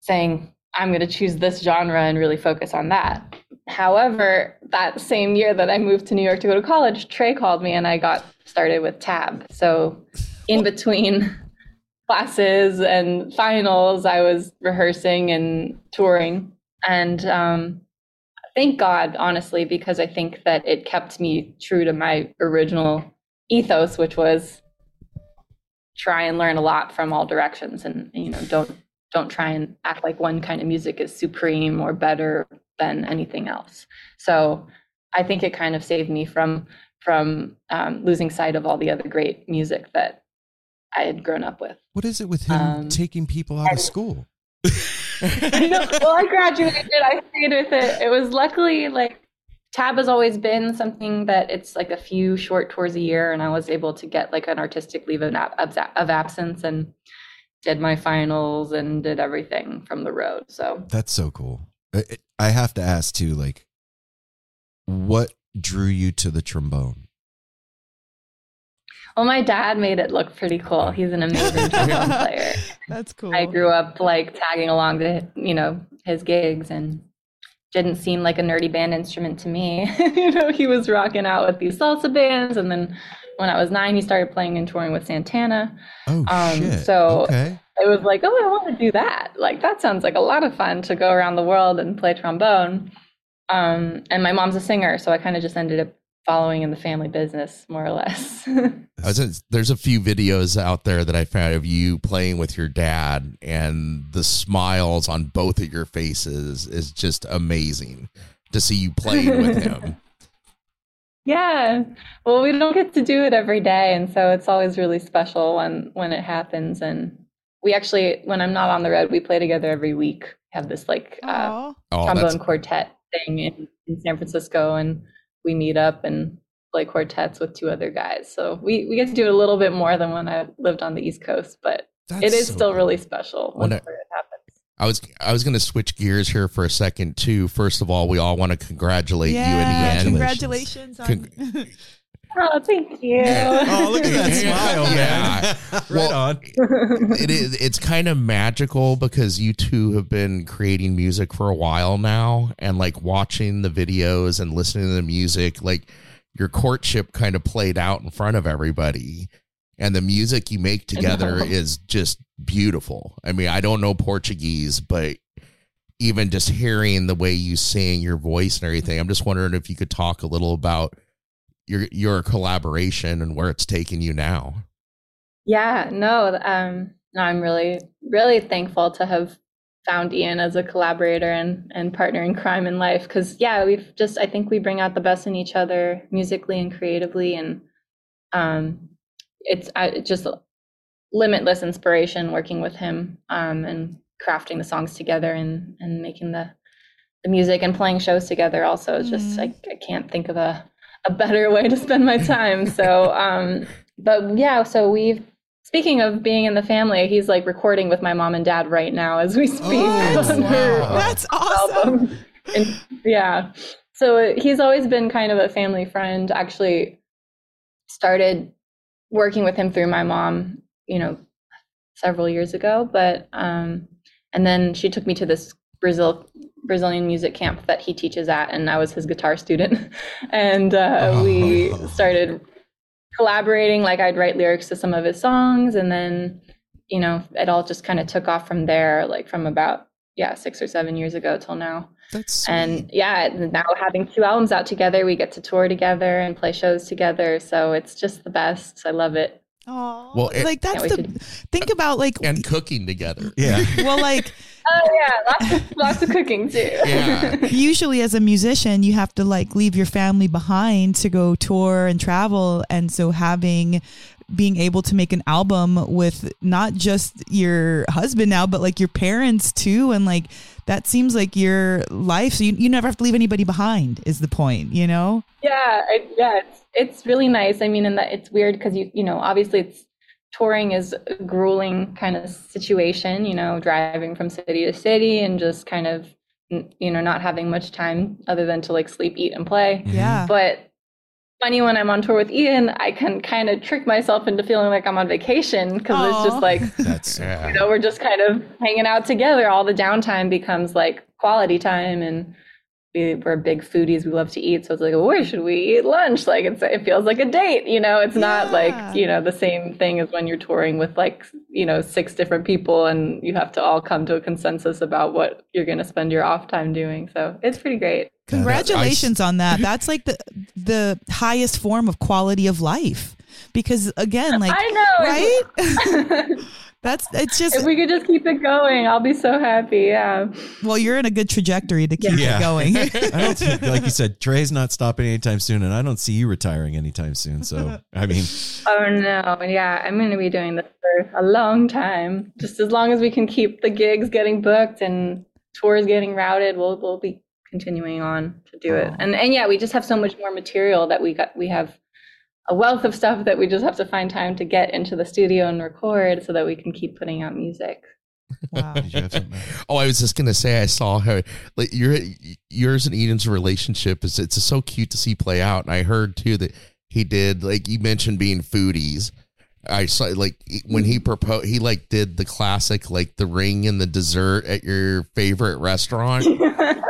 saying i'm going to choose this genre and really focus on that. However that same year that i moved to new york to go to college trey called me and i got started with tab. So in between classes and finals i was rehearsing and touring and um, thank god honestly because i think that it kept me true to my original ethos which was try and learn a lot from all directions and you know don't don't try and act like one kind of music is supreme or better than anything else so i think it kind of saved me from from um, losing sight of all the other great music that i had grown up with What is it with him Um, taking people out of school? [laughs] [laughs] no, well, I graduated. I stayed with it. It was luckily like tab has always been something that it's like a few short tours a year, and I was able to get like an artistic leave of, of absence and did my finals and did everything from the road. So That's so cool. I have to ask too, like, what drew you to the trombone? Well, my dad made it look pretty cool. He's an amazing [laughs] trombone player. That's cool. I grew up like tagging along to you know his gigs and didn't seem like a nerdy band instrument to me. [laughs] you know, he was rocking out with these salsa bands, and then when I was nine, he started playing and touring with Santana. Oh Um, shit! so- okay, It was like, oh, I want to do that. Like that sounds like a lot of fun to go around the world and play trombone. Um, and my mom's a singer, so I kind of just ended up following in the family business more or less. I was in- there's a few videos out there that I found of you playing with your dad, and the smiles on both of your faces is just amazing to see you playing with [laughs] him. Yeah. Well, we don't get to do it every day, and so it's always really special when when it happens. And we actually, when I'm not on the road, we play together every week. Have this like uh, Aw. Oh, trombone quartet thing in, in San Francisco, and we meet up and play quartets with two other guys. So we we get to do it a little bit more than when I lived on the East Coast, but That's it is so still cool. really special When it happens. I was I was going to switch gears here for a second too. First of all, we all want to congratulate you yeah, and Ian. congratulations. on- Con- [laughs] Oh, thank you. [laughs] Oh, look at that [laughs] smile, man! [laughs] right Well, on. it is it's kind of magical because you two have been creating music for a while now and like watching the videos and listening to the music like your courtship kind of played out in front of everybody and the music you make together know. is just beautiful. I mean, I don't know Portuguese, but even just hearing the way you sing your voice and everything, I'm just wondering if you could talk a little about your your collaboration and where it's taking you now. Yeah, no, um, no, I'm really, really thankful to have found Ian as a collaborator and, and partner in crime in life. Because yeah, we've just, I think we bring out the best in each other musically and creatively, and um, it's I, just limitless inspiration working with him um, and crafting the songs together and and making the the music and playing shows together. Also, it's just. I, I can't think of a a better way to spend my time. So, um, but yeah, so we've speaking of being in the family, he's like recording with my mom and dad right now as we speak. Oh, [laughs] wow. That's awesome. And yeah, so he's always been kind of a family friend. Actually, started working with him through my mom, you know, several years ago. But um, and then she took me to this Brazil Brazilian music camp that he teaches at, and I was his guitar student. [laughs] and uh, we Oh. started collaborating. Like I'd write lyrics to some of his songs, and then you know it all just kind of took off from there. Like from about yeah six or seven years ago till now. That's And yeah, now having two albums out together, we get to tour together and play shows together. So it's just the best. I love it. Oh, Well, it- like that's Can't wait the think about like and cooking together. yeah. [laughs] well like Oh yeah, lots of, [laughs] lots of cooking too. Yeah. [laughs] usually as a musician you have to like leave your family behind to go tour and travel and so having being able to make an album with not just your husband now but like your parents too and like that seems like your life so you, you never have to leave anybody behind is the point you know Yeah, I, yeah, it's it's really nice. I mean, and that it's weird because you you know obviously it's touring is a grueling kind of situation. You know, driving from city to city and just kind of you know not having much time other than to like sleep, eat, and play. Mm-hmm. yeah But funny when I'm on tour with Ian, I can kind of trick myself into feeling like I'm on vacation because it's just like [laughs] That's Yeah. you know we're just kind of hanging out together. All the downtime becomes like quality time and. We, we're big foodies. We love to eat, so it's like, where should we eat lunch? Like, it's it feels like a date. You know, it's not Yeah. like you know the same thing as when you're touring with like you know six different people, and you have to all come to a consensus about what you're going to spend your off time doing. So it's pretty great. Congratulations on that. [laughs] That's like the the highest form of quality of life. Because again, like I know, right? [laughs] [laughs] That's it's just if we could just keep it going, I'll be so happy. Yeah. well, you're in a good trajectory to keep Yeah. it going. [laughs] I don't think, like you said, Trey's not stopping anytime soon, and I don't see you retiring anytime soon. So, I mean, [laughs] Oh no, yeah, I'm going to be doing this for a long time. Just as long as we can keep the gigs getting booked and tours getting routed, we'll we'll be continuing on to do it. Oh. And and yeah, we just have so much more material that we got. We have a wealth of stuff that we just have to find time to get into the studio and record so that we can keep putting out music. wow. did you have something? Oh, I was just gonna say I saw how like your yours and Ian's relationship is it's so cute to see play out, and I heard too that he did like you mentioned being foodies. I saw like when he mm-hmm. proposed, he like did the classic like the ring and the dessert at your favorite restaurant. [laughs]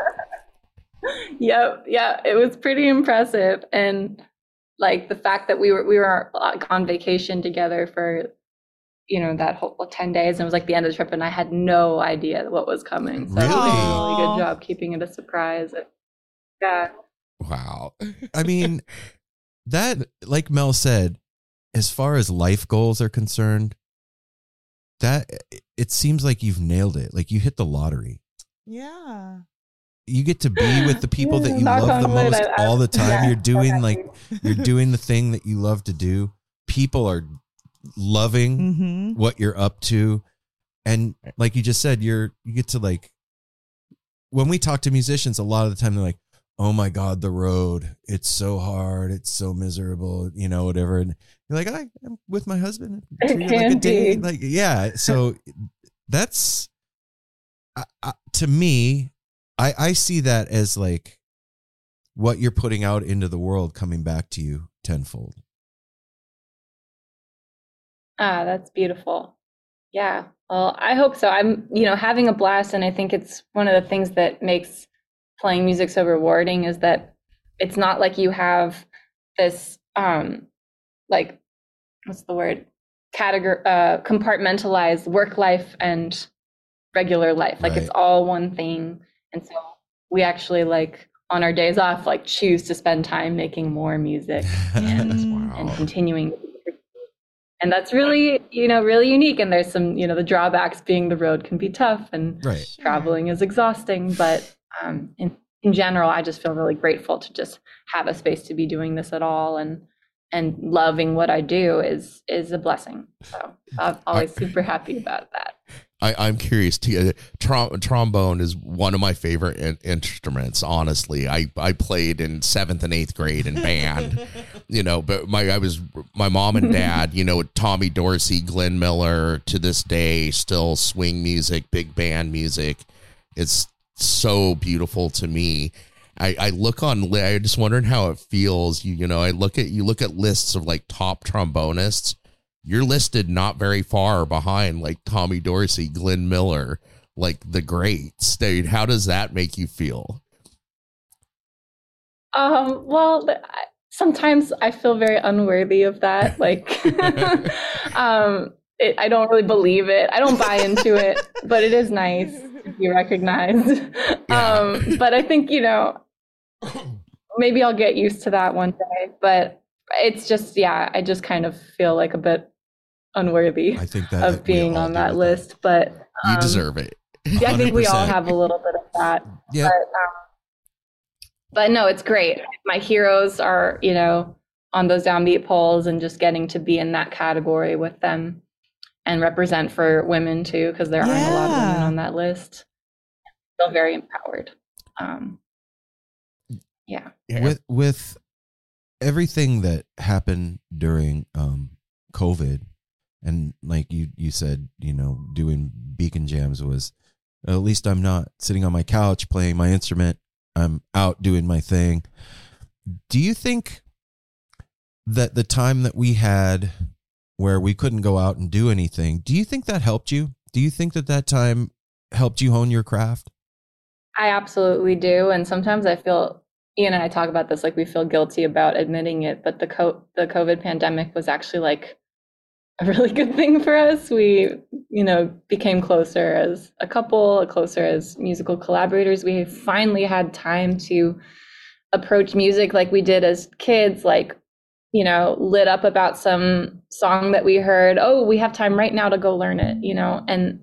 Yep, yeah, it was pretty impressive, and like the fact that we were we were uh, like, on vacation together for you know that whole ten days, and it was like the end of the trip, and I had no idea what was coming. So he did a Really? really good job keeping it a surprise. Yeah, wow. I mean, that, like Mel said, as far as life goals are concerned, that it seems like you've nailed it. Like you hit the lottery. Yeah. You get to be with the people that you Knock love the most I- all the time. yeah, You're doing like you're doing the thing that you love to do. People are loving Mm-hmm. what you're up to and like you just said you're you get to like when we talk to musicians a lot of the time they're like oh my god the road it's so hard it's so miserable you know whatever and you're like I, i'm with my husband It it like a date be. like yeah so that's to me i i see that as like what you're putting out into the world coming back to you tenfold. Ah, that's beautiful. Yeah, well, I hope so. I'm you know having a blast, and I think it's one of the things that makes playing music so rewarding is that it's not like you have this um like what's the word? Category uh compartmentalized work life and regular life. Like it's all one thing and so we actually like on our days off like choose to spend time making more music [laughs] and and continuing and that's really you know really unique and there's some you know the drawbacks being the road can be tough and right. Traveling is exhausting but um, in, in general i just feel really grateful to just have a space to be doing this at all and and loving what i do is is a blessing. So i'm always super happy [laughs] about that I, I'm curious To, Uh, trom- trombone is one of my favorite in- instruments. Honestly, I, I played in seventh and eighth grade in band, [laughs] you know. But my I was my mom and dad, you know, Tommy Dorsey, Glenn Miller, to this day, still swing music, big band music. It's so beautiful to me. I, I look on. li- I just wondering how it feels. You you know, I look at you look at lists of like top trombonists you're listed not very far behind like Tommy Dorsey, Glenn Miller. like the greats. Dude, how does that make you feel? Um, well, sometimes I feel very unworthy of that. [laughs] Like, [laughs] um, it, I don't really believe it. I don't buy into it, but it is nice to be recognized. Um, but I think, you know, maybe I'll get used to that one day. But it's just, yeah, I just kind of feel like a bit unworthy I think that of being on that with list. But You um, deserve it. yeah, I think we all [laughs] have a little bit of that. Yeah. But, um, but no, it's great. My heroes are, you know, on those downbeat polls and just getting to be in that category with them and represent for women too, because there aren't a lot of women on that list. I feel very empowered. Um, yeah. Yeah. with with everything that happened during um covid and like you you said you know doing beacon jams was at least i'm not sitting on my couch playing my instrument. I'm out doing my thing. Do you think that the time that we had where we couldn't go out and do anything do you think that helped you? Do you think that that time helped you hone your craft? I absolutely do. And sometimes I feel, Ian and I talk about this, like we feel guilty about admitting it, but the co- the COVID pandemic was actually like a really good thing for us. We, you know, became closer as a couple, closer as musical collaborators. We finally had time to approach music like we did as kids, like, you know, lit up about some song that we heard. Oh, we have time right now to go learn it, you know, and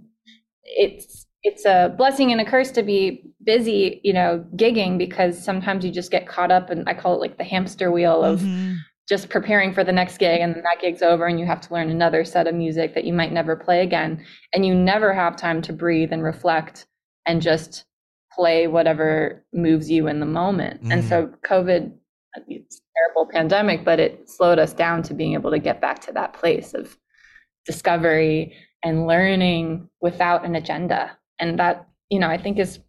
it's it's a blessing and a curse to be busy, you know, gigging because sometimes you just get caught up and I call it like the hamster wheel of Mhm. Just preparing for the next gig and then that gig's over and you have to learn another set of music that you might never play again and you never have time to breathe and reflect and just play whatever moves you in the moment. And so mm. COVID it's a terrible pandemic but it slowed us down to being able to get back to that place of discovery and learning without an agenda. And that, you know, I think is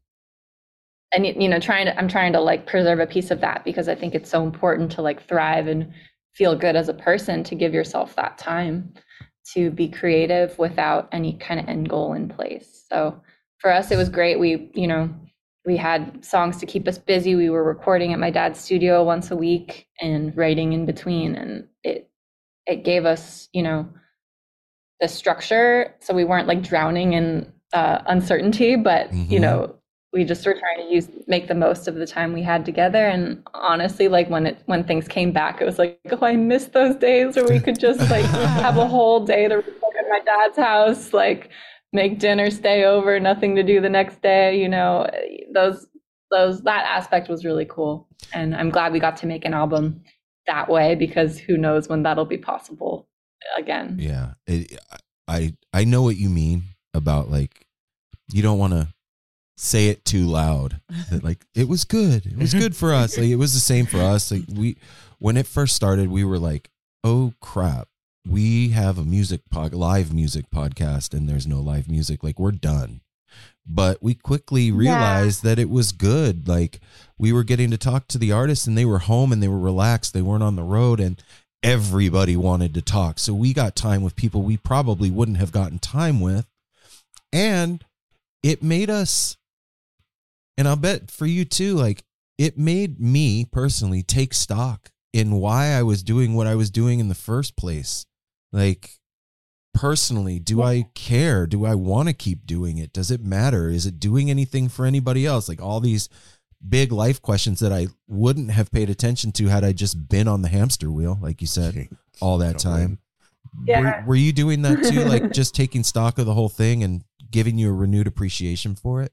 and you know trying to i'm trying to like preserve a piece of that because i think it's so important to like thrive and feel good as a person to give yourself that time to be creative without any kind of end goal in place. So for us it was great. We you know we had songs to keep us busy. We were recording at my dad's studio once a week and writing in between and it it gave us you know the structure. So we weren't like drowning in uh, uncertainty but you Mhm. know we just were trying to use make the most of the time we had together. And honestly like when it when things came back it was like oh i miss those days where we could just like [laughs] have a whole day to at my dad's house like make dinner stay over nothing to do the next day you know? Those those that aspect was really cool. And i'm glad we got to make an album that way because who knows when that'll be possible again. Yeah, it, I I know what you mean about like you don't want to say it too loud. That like it was good. It was mm-hmm. good for us. Like it was the same for us. Like we when it first started, we were like, "Oh crap. We have a music pod, live music podcast and there's no live music. Like we're done." But we quickly realized that it was good. Like we were getting to talk to the artists and they were home and they were relaxed. They weren't on the road and everybody wanted to talk. So we got time with people we probably wouldn't have gotten time with. And it made us, and I'll bet for you too, like it made me personally take stock in why I was doing what I was doing in the first place. Like, personally, do I care? Do I want to keep doing it? Does it matter? Is it doing anything for anybody else? Like all these big life questions that I wouldn't have paid attention to had I just been on the hamster wheel, like you said, all that time. Yeah. Were, were you doing that too? Like just taking stock of the whole thing and giving you a renewed appreciation for it?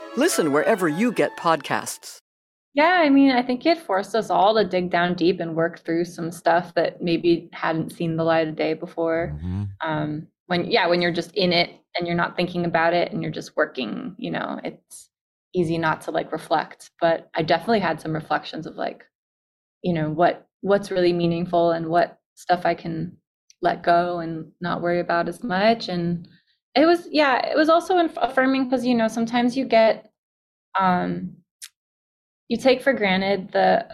Listen wherever you get podcasts. Yeah, I mean, I think it forced us all to dig down deep and work through some stuff that maybe hadn't seen the light of day before. Mhm. Um, when yeah, when you're just in it and you're not thinking about it and you're just working, you know, it's easy not to like reflect. But I definitely had some reflections of like, you know, what what's really meaningful and what stuff I can let go and not worry about as much. And it was, yeah, it was also affirming because, you know, sometimes you get, um, you take for granted the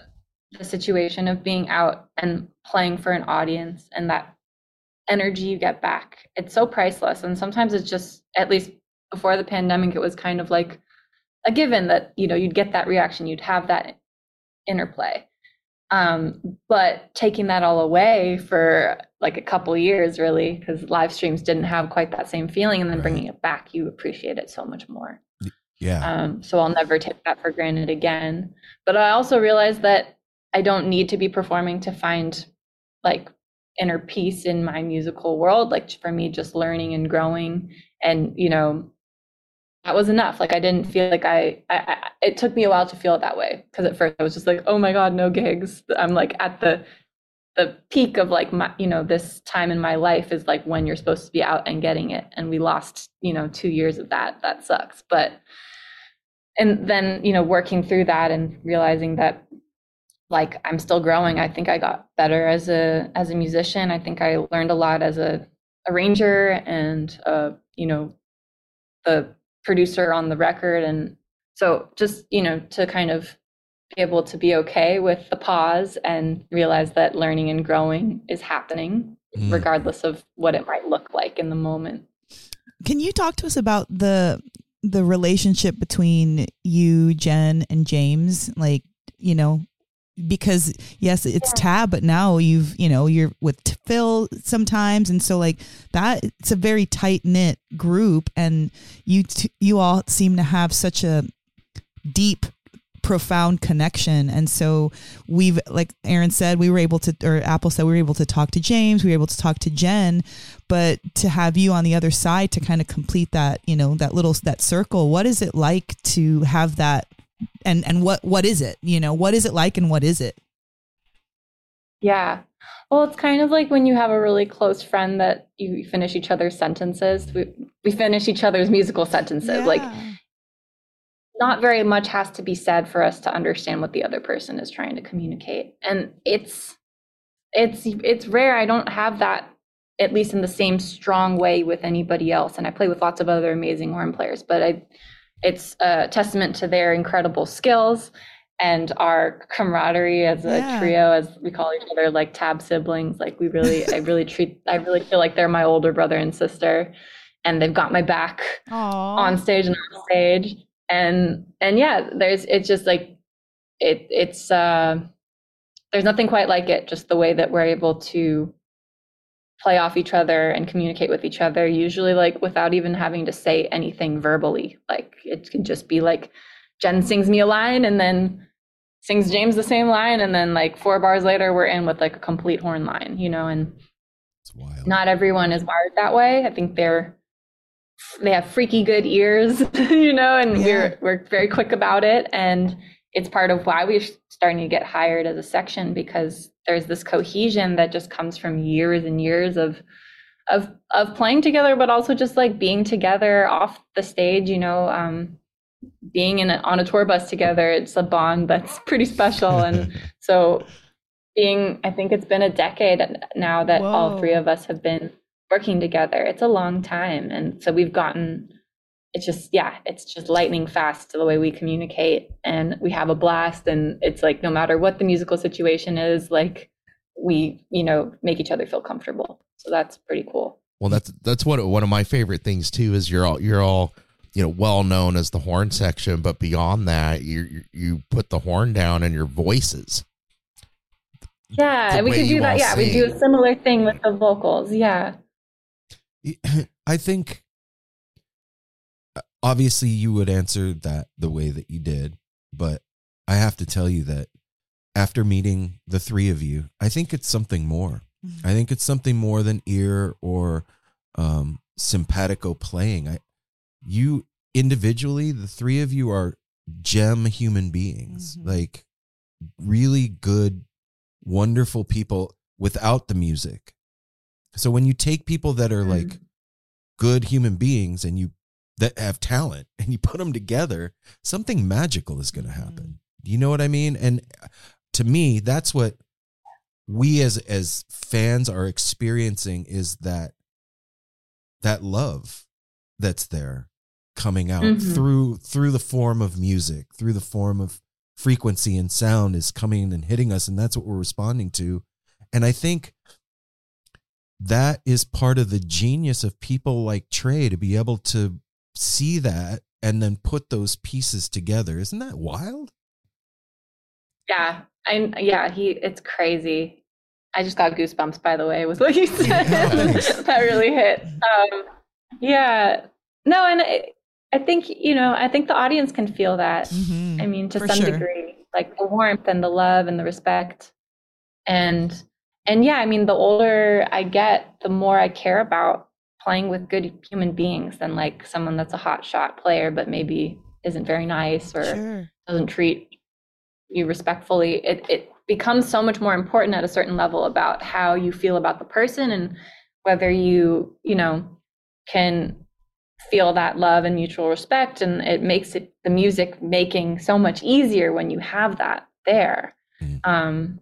the situation of being out and playing for an audience and that energy you get back. It's so priceless. And sometimes it's just, at least before the pandemic, it was kind of like a given that, you know, you'd get that reaction, you'd have that interplay. Um, but taking that all away for like a couple years, really, because live streams didn't have quite that same feeling, and then bringing it back, you appreciate it so much more. Yeah. Um, so I'll never take that for granted again. But I also realized that I don't need to be performing to find like inner peace in my musical world. Like for me, just learning and growing, and you know, that was enough. Like I didn't feel like I, I, I it took me a while to feel it that way. Because at first I was just like, oh my god, no gigs. I'm like at the the peak of like my you know this time in my life is like when you're supposed to be out and getting it. And we lost you know 2 years of that. That sucks. But and then you know working through that and realizing that like I'm still growing. I think I got better as a as a musician. I think I learned a lot as a arranger and uh you know the producer on the record. And so just you know to kind of be able to be okay with the pause and realize that learning and growing is happening mm. regardless of what it might look like in the moment. Can you talk to us about the the relationship between you jen and james? Like you know because yes it's yeah. tab but now you've you know you're with phil sometimes and so like that it's a very tight knit group and you t- you all seem to have such a deep profound connection. And so we've, like Aaron said, we were able to, or Apple said, we were able to talk to James, we were able to talk to Jen, but to have you on the other side to kind of complete that, you know, that little, that circle, what is it like to have that? And, and what, what is it? You know, what is it like and what is it? Yeah. Well, it's kind of like when you have a really close friend that you finish each other's sentences. We, we finish each other's musical sentences. Yeah. Like not very much has to be said for us to understand what the other person is trying to communicate and it's it's it's rare i don't have that at least in the same strong way with anybody else and i play with lots of other amazing horn players but i it's a testament to their incredible skills and our camaraderie as a yeah. trio as we call each other like tab siblings like we really i really treat i really feel like they're my older brother and sister and they've got my back Aww. on stage and off stage and and yeah there's it's just like it it's uh there's nothing quite like it just the way that we're able to play off each other and communicate with each other usually like without even having to say anything verbally like it can just be like jen sings me a line and then sings james the same line and then like four bars later we're in with like a complete horn line you know and not everyone is wired that way i think they're they have freaky good ears, [laughs] you know, and yeah. we're we're very quick about it. And it's part of why we're starting to get hired as a section because there's this cohesion that just comes from years and years of of of playing together, but also just like being together off the stage, you know, um, being in a, on a tour bus together. It's a bond that's [laughs] pretty special, and [laughs] so being, I think it's been a decade now that Whoa. all three of us have been working together. It's a long time. And so we've gotten, it's just, yeah, it's just lightning fast to the way we communicate and we have a blast. And it's like, no matter what the musical situation is, like we, you know, make each other feel comfortable. So that's pretty cool. Well, that's, that's what, one of my favorite things too, is you're all, you're all, you know, well known as the horn section, but beyond that, you, you put the horn down in your voices. Yeah, we could do that. Yeah, sing. we do a similar thing with the vocals. Yeah. [clears throat] I think obviously you would answer that the way that you did, but I have to tell you that after meeting the three of you, I think it's something more. Mm-hmm. I think it's something more than ear or um, simpatico playing. I, you individually, the three of you are gem human beings, mm-hmm. like really good, wonderful people without the music. So when you take people that are mm. like good human beings and you that have talent and you put them together, something magical is going to happen. You know what I mean? And to me, that's what we as as fans are experiencing is that that love that's there coming out Mhm. through through the form of music, through the form of frequency and sound is coming and hitting us and that's what we're responding to. And I think that is part of the genius of people like Trey to be able to see that and then put those pieces together. Isn't that wild? Yeah, I yeah, he it's crazy. I just got goosebumps by the way with what [laughs] you said. [laughs] That really hit. Um yeah. No, and I, I think, you know, I think the audience can feel that. Mhm. I mean, to For some sure. degree, like the warmth and the love and the respect. And and yeah, I mean, the older I get, the more I care about playing with good human beings than like someone that's a hot shot player but maybe isn't very nice or Sure. doesn't treat you respectfully. It it becomes so much more important at a certain level about how you feel about the person and whether you, you know, can feel that love and mutual respect and it makes it the music making so much easier when you have that there Mm. um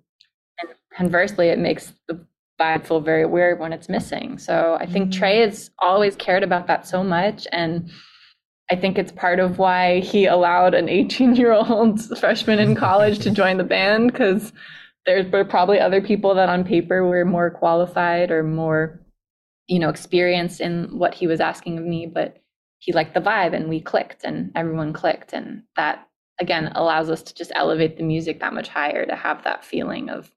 and conversely it makes the vibe feel very weird when it's missing so i think Mhm. trey has always cared about that so much and i think it's part of why he allowed an 18 year old [laughs] freshman in college to join the band because there were probably other people that on paper were more qualified or more you know experienced in what he was asking of me but he liked the vibe and we clicked and everyone clicked and that again allows us to just elevate the music that much higher to have that feeling of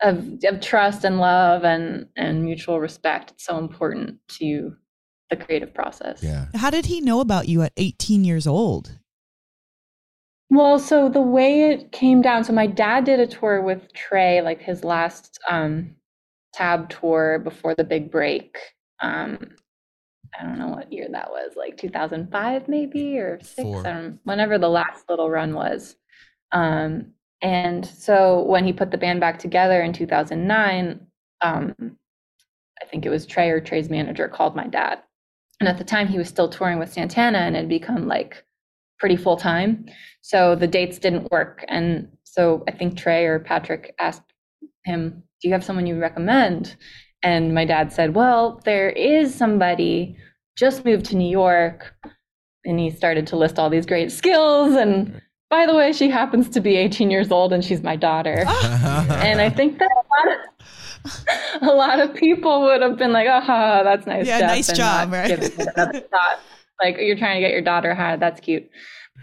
of, of trust and love and and mutual respect it's so important to the creative process Yeah. How did he know about you at 18 years old? Well, so the way it came down, so my dad did a tour with Trey, like his last um, tab tour before the big break. Um, I don't know what year that was, like 2005 maybe or six, Four. I don't, whenever the last little run was. Um, and so when he put the band back together in 2009, um, I think it was Trey or Trey's manager called my dad. And at the time, he was still touring with Santana and had become like pretty full time. So the dates didn't work. And so I think Trey or Patrick asked him, Do you have someone you recommend? And my dad said, Well, there is somebody just moved to New York. And he started to list all these great skills. And by the way, she happens to be 18 years old and she's my daughter. [laughs] and I think that a lot of, [laughs] a lot of people would have been like, "Oh, that's nice, Yeah, Jeff," nice job, right? give it another thought. Like you're trying to get your daughter high. That's cute,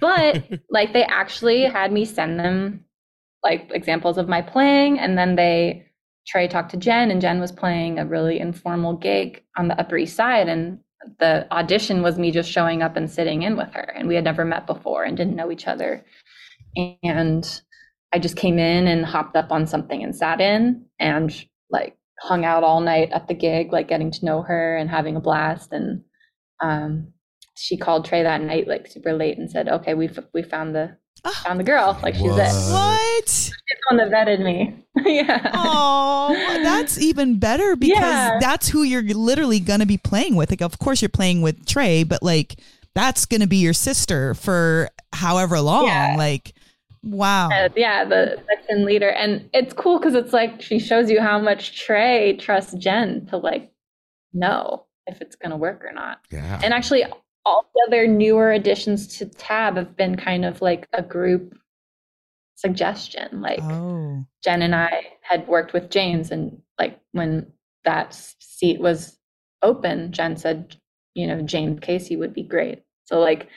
but [laughs] like they actually had me send them like examples of my playing, and then they Trey talked to Jen, and Jen was playing a really informal gig on the Upper East Side, and the audition was me just showing up and sitting in with her, and we had never met before and didn't know each other, and I just came in and hopped up on something and sat in and like hung out all night at the gig, like getting to know her and having a blast. And um, she called Trey that night, like super late, and said, "Okay, we we found the. [gasps] found the girl. Like she's it. What? She's What? the one that vetted me. [laughs] yeah. Oh, that's even better because Yeah. that's who you're literally going to be playing with. Like, of course, you're playing with Trey, but like, that's going to be your sister for however long. Yeah. Like, wow. Uh, yeah, the section leader, and it's cool because it's like she shows you how much Trey trusts Jen to like know if it's gonna work or not. Yeah. And actually, all the other newer additions to Tab have been kind of like a group suggestion. Like Oh, Jen and I had worked with James, and like when that seat was open, Jen said, you know, James Casey would be great. So like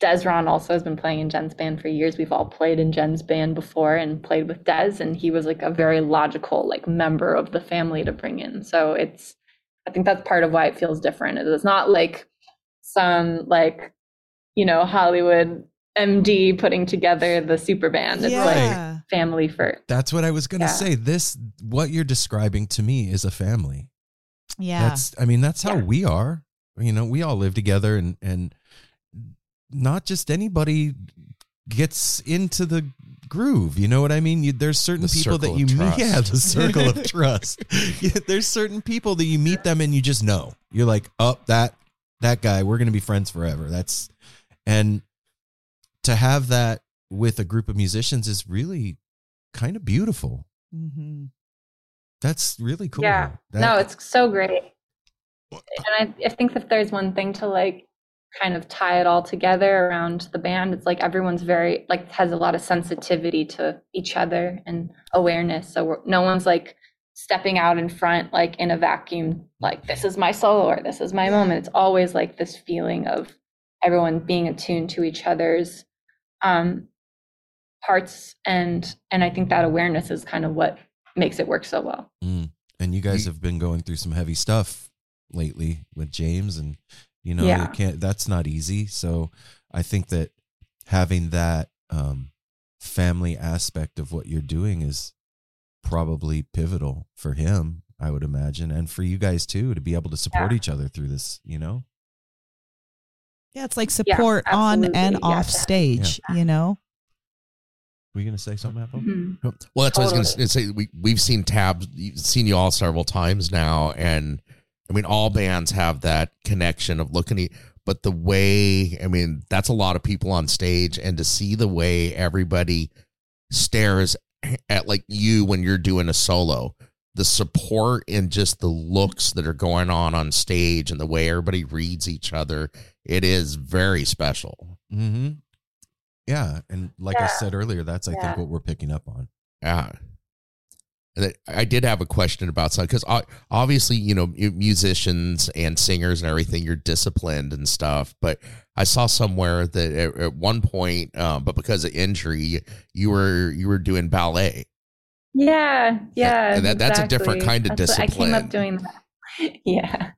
Dezron also has been playing in Jen's band for years. We've all played in Jen's band before and played with Des, and he was like a very logical like member of the family to bring in. So it's I think that's part of why it feels different. It's not like some like you know Hollywood MD putting together the super band. It's like yeah. family first. That's what I was going to Yeah. say. This, what you're describing to me is a family. Yeah. That's, I mean, that's how Yeah. we are. You know, we all live together and, and not just anybody gets into the groove. You know what I mean? You, there's certain The people that you meet. [laughs] Yeah, the circle of [laughs] trust. Yeah, there's certain people that you meet them and you just know. You're like, oh, that that guy, we're going to be friends forever. That's and to have that with a group of musicians is really kind of beautiful. Mm-hmm. That's really cool. Yeah. That- no, it's so great. And I, I think if there's one thing to like kind of tie it all together around the band, it's like everyone's very like has a lot of sensitivity to each other and awareness. So we're, no one's like stepping out in front like in a vacuum, like this is my solo or this is my moment. It's always like this feeling of everyone being attuned to each other's um, parts and and I think that awareness is kind of what makes it work so well. Mm. And you guys have been going through some heavy stuff lately with James, and you know, Yeah. you can't. That's not easy. So I think that having that um, family aspect of what you're doing is probably pivotal for him. I would imagine, and for you guys too, to be able to support Yeah. each other through this. You know, Yeah, it's like support on and Yeah. off stage, you know? were you gonna say something, Apple? Mhm. Well, that's what I was going to say. We we've seen tabs, seen you all several times now, and I mean, all bands have that connection of looking at. But the way, I mean, that's a lot of people on stage, and to see the way everybody stares [clears throat] at like you when you're doing a solo, the support and just the looks that are going on on stage, and the way everybody reads each other, it is very special. Mm-hmm. Yeah, and like I said earlier, that's I think what we're picking up on. Yeah. And I did have a question about something because obviously, you know, musicians and singers and everything, you're disciplined and stuff. But I saw somewhere that at, at one point, um, but because of injury, you were you were doing ballet. Yeah, yeah. and that- that's a different kind of That's what- I came discipline. up doing that. [laughs] Yeah.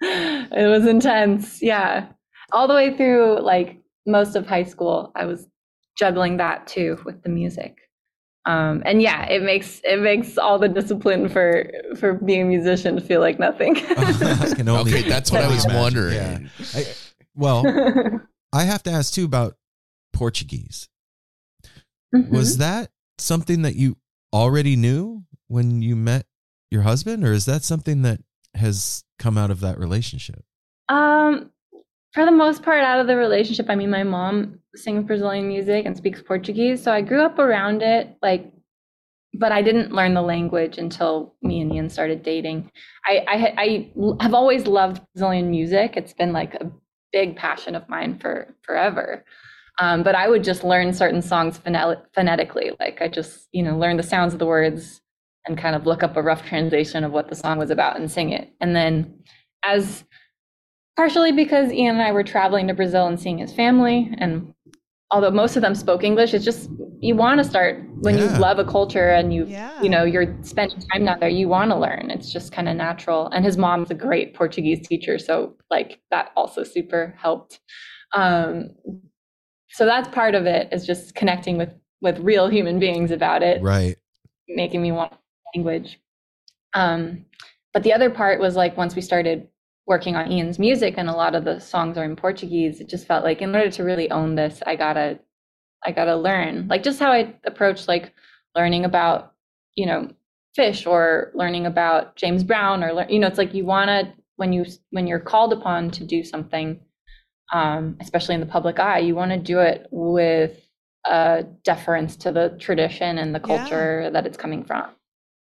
It was intense. Yeah. All the way through like most of high school, I was juggling that too with the music. Um, and yeah, it makes it makes all the discipline for for being a musician feel like nothing. [laughs] [laughs] I can only- Okay, that's what I was imagine. wondering. Yeah. I, well, [laughs] I have to ask too about Portuguese. Mm-hmm. Was that something that you already knew when you met your husband, or is that something that has come out of that relationship? Um, for the most part, out of the relationship, I mean, my mom sings Brazilian music and speaks Portuguese, so I grew up around it, like, but I didn't learn the language until me and Ian started dating. I I, I have always loved Brazilian music. It's been like a big passion of mine for forever. Um, but I would just learn certain songs phonetically, like I just you know learn the sounds of the words and kind of look up a rough translation of what the song was about and sing it. And then as partially because Ian and I were traveling to Brazil and seeing his family. And although most of them spoke English, it's just you want to start when Yeah. you love a culture and you Yeah. you know you're spending time down there. You want to learn. It's just kind of natural. And his mom's a great Portuguese teacher, so like that also super helped. Um, so that's part of it is just connecting with with real human beings about it Right. making me want language. Um, but the other part was like once we started working on Ian's music and a lot of the songs are in Portuguese, it just felt like in order to really own this, I gotta I gotta learn. Like just how I approach like learning about, you know, Phish or learning about James Brown or lear- you know, it's like you wanna when you when you're called upon to do something, um, especially in the public eye, you want to do it with a deference to the tradition and the Yeah. culture that it's coming from.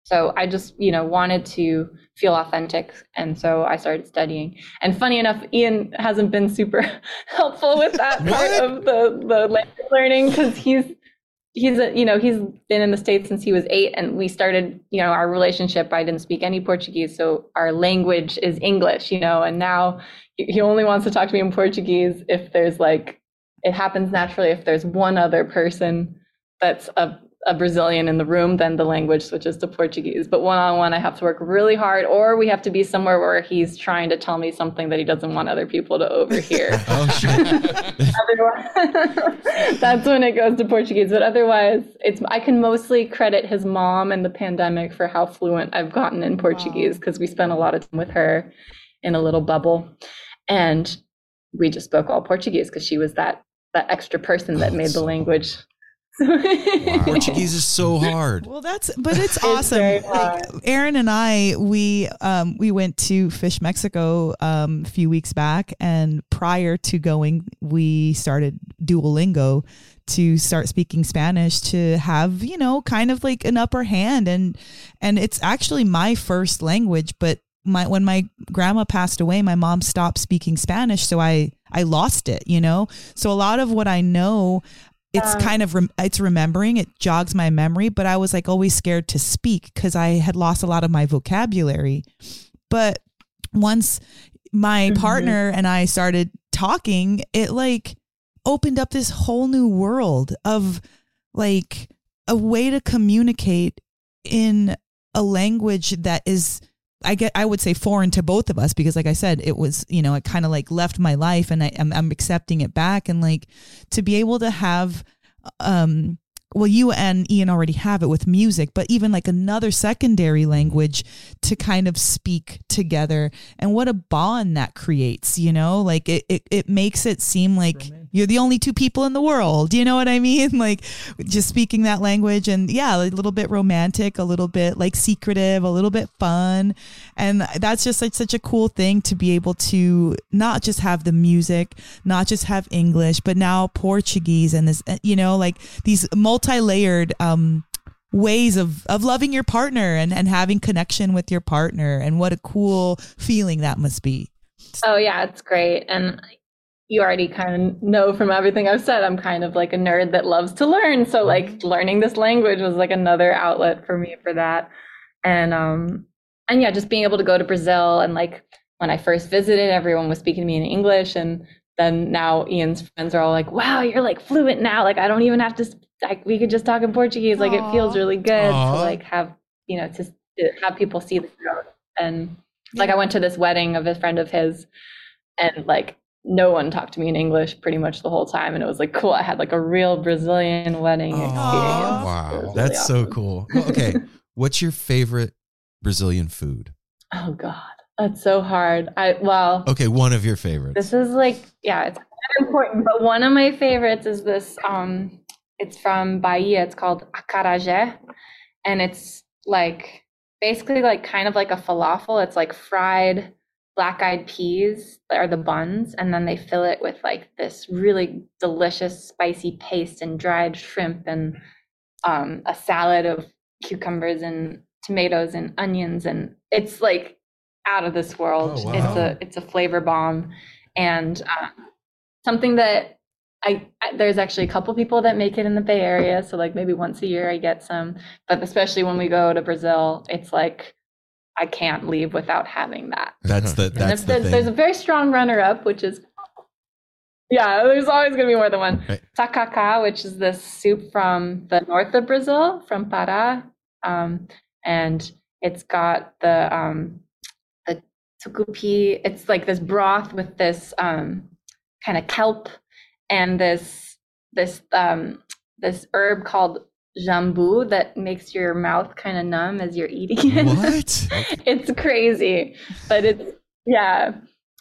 So I just, you know, wanted to feel authentic. And so I started studying. And funny enough, Ian hasn't been super [laughs] helpful with that part of the, the language learning because he's, he's a, you know, he's been in the States since he was eight and we started, you know, our relationship. I didn't speak any Portuguese. So our language is English, you know, and now he only wants to talk to me in Portuguese if there's like, it happens naturally if there's one other person that's a, a Brazilian in the room, then the language switches to Portuguese. But one on one, I have to work really hard, or we have to be somewhere where he's trying to tell me something that he doesn't want other people to overhear. [laughs] Oh shit. otherwise, [laughs] that's when it goes to Portuguese. But otherwise, it's I can mostly credit his mom and the pandemic for how fluent I've gotten in Portuguese because we spent a lot of time with her in a little bubble, and we just spoke all Portuguese because she was that that extra person that Oh, made the so- language Portuguese is so [laughs] hard. Well, that's but it's [laughs] awesome. very Like, Aaron and I, we um we went to Phish Mexico um a few weeks back, and prior to going, we started Duolingo to start speaking Spanish to have you know kind of like an upper hand, and and it's actually my first language, but. My, when my grandma passed away, my mom stopped speaking Spanish, so I I lost it, you know. So a lot of what I know it's kind of rem- it's remembering it jogs my memory but i was like always scared to speak because i had lost a lot of my vocabulary. But once my mm-hmm. partner and i started talking it like opened up this whole new world of like a way to communicate in a language that is I get I would say foreign to both of us because like I said it was you know it kind of like left my life and I I'm, I'm accepting it back. And like to be able to have um well you and Ian already have it with music but even like another secondary language to kind of speak together. And what a bond that creates you know? Like it it, it makes it seem like you're the only two people in the world. You know what i mean? [laughs] Like just speaking that language and yeah a little bit romantic a little bit like secretive a little bit fun. And that's just like such a cool thing to be able to not just have the music not just have english but now portuguese and this uh, you know like these multi-layered um ways of of loving your partner and and having connection with your partner. And what a cool feeling that must be. Oh yeah, it's great. And you already kind of know from everything I've said, I'm kind of like a nerd that loves to learn. So like learning this language was like another outlet for me for that. And um and yeah, just being able to go to Brazil and like when I first visited, everyone was speaking to me in English and then now Ian's friends are all like, "Wow, you're like fluent now. Like I don't even have to like we could just talk in Portuguese. Like it feels really good Aw. to like have, you know, to, to have people see the growth." And like I went to this wedding of a friend of his and like no one talked to me in English pretty much the whole time. And it was like cool. I had like a real Brazilian wedding Aw. experience. Wow. Really That's so cool. Well, okay, what's your favorite Brazilian food? Oh God. That's so hard. I well Okay, one of your favorites. this is like yeah, it's kind important, but one of my favorites is this um it's from Bahia. It's called acarajé. And it's like basically like kind of like a falafel. It's like fried black-eyed peas are the buns and then they fill it with like this really delicious spicy paste and dried shrimp and um, a salad of cucumbers and tomatoes and onions and it's like out of this world. Oh, it's a it's a flavor bomb. And um, something that I, I there's actually a couple people that make it in the Bay Area so like maybe once a year I get some. But especially when we go to Brazil it's like I can't leave without having that That's the and that's if the there's, there's a very strong runner up, which is yeah, there's always going to be more than one. Right. Tacacá, which is this soup from the north of Brazil, from Pará, um, and it's got the um, the tucupi. It's like this broth with this um, kind of kelp and this this um, this herb called jambu that makes your mouth kind of numb as you're eating it. What? [laughs] it's crazy, but it's yeah,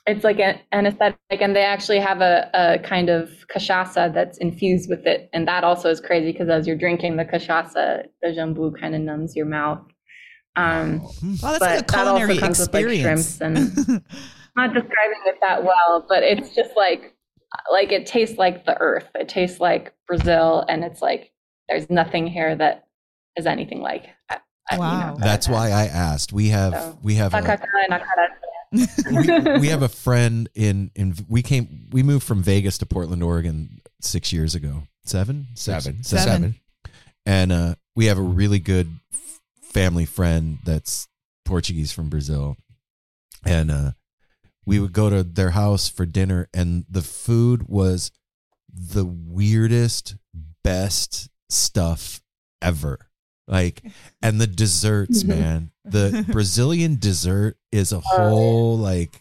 it's like an anesthetic, and they actually have a, a kind of cachaça that's infused with it, and that also is crazy because as you're drinking the cachaça, the jambu kind of numbs your mouth. Um, wow that's but like a that also culinary comes with like experience shrimps and I'm [laughs] not describing it that well, but it's just like like it tastes like the earth. It tastes like Brazil, and it's like there's nothing here that is anything like. uh, uh, you Wow. know, That's why I asked. We have So, we have a, [laughs] we, we have a friend in in we came we moved from Vegas to Portland, Oregon six years ago. Seven, Seven. Seven. And uh, we have a really good family friend that's Portuguese from Brazil, and uh, we would go to their house for dinner, and the food was the weirdest, best stuff ever. Like, [laughs] and the desserts, mm-hmm. man. The [laughs] Brazilian dessert is a oh, whole like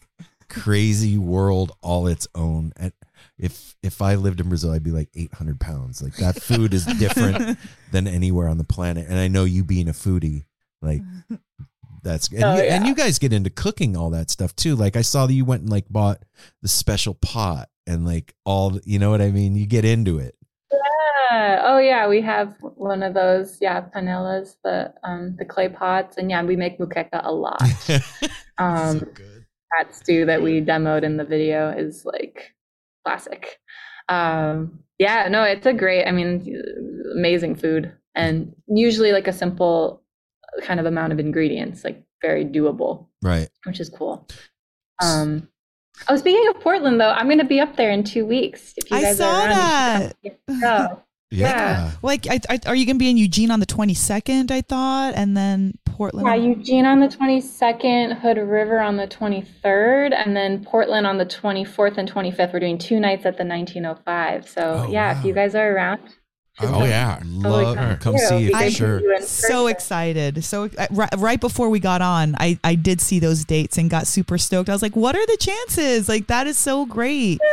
crazy world all its own. And if if I lived in Brazil, I'd be like eight hundred pounds. Like that food is different [laughs] than anywhere on the planet. And I know you being a foodie, like that's and, Oh, you, and you guys get into cooking all that stuff too. Like I saw that you went and like bought the special pot and like all you know what I mean. You get into it. Yeah. Oh yeah, we have one of those. Yeah, panelas, the um the clay pots, and yeah, we make moqueca a lot. [laughs] [laughs] Um, that stew that we demoed in the video is like classic. Um, yeah, no, it's a great. I mean, amazing food, and usually like a simple kind of amount of ingredients, like very doable, Right. which is cool. Um, oh, speaking of Portland, though, I'm going to be up there in two weeks. If you I guys saw are around, [laughs] you go. Yeah. Like, I, I, are you going to be in Eugene on the 22nd? I thought, and then Portland. Yeah, Eugene on the 22nd, Hood River on the 23rd, and then Portland on the 24th and 25th. We're doing two nights at the 1905. So, Oh, yeah, if you guys are around, Oh, yeah. Love come come through. see you We for can sure. see you in so excited. So uh, right, right before we got on, I, I did see those dates and got super stoked. I was like, what are the chances? Like, that is so great. [laughs]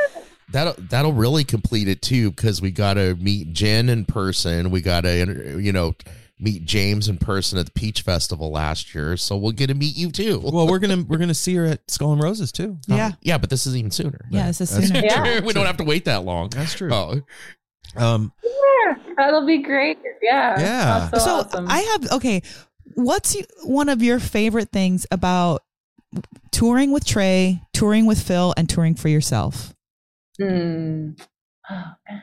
That'll that'll really complete it too because we got to meet Jen in person. We got to you know meet James in person at the Peach Festival last year, so we'll get to meet you too. [laughs] Well, we're gonna we're gonna see her at Skull and Roses too. Yeah. yeah, but this is even sooner. Yeah, this is That's sooner. Yeah. [laughs] we don't have to wait that long. That's true. Oh, Um, Yeah, that'll be great. Yeah. Yeah. That's So awesome. I have, okay, what's one of your favorite things about touring with Trey, touring with Phil, and touring for yourself? Hmm. Oh, man.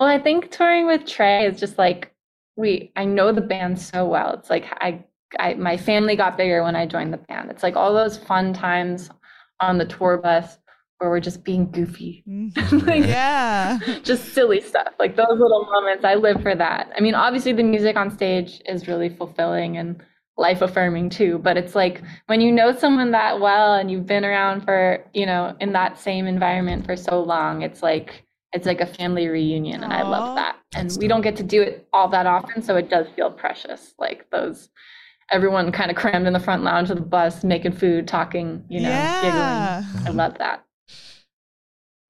Well, I think touring with Trey is just like we. I know the band so well. It's like I, I, my family got bigger when I joined the band. It's like all those fun times on the tour bus where we're just being goofy, [laughs] Like, yeah. [laughs] just silly stuff. Like those little moments. I live for that. I mean, obviously the music on stage is really fulfilling and life affirming too but it's like when you know someone that well and you've been around for you know in that same environment for so long it's like it's like a family reunion and i love that. And we don't get to do it all that often so it does feel precious like those everyone kind of crammed in the front lounge of the bus making food talking you know Yeah. giggling i love that.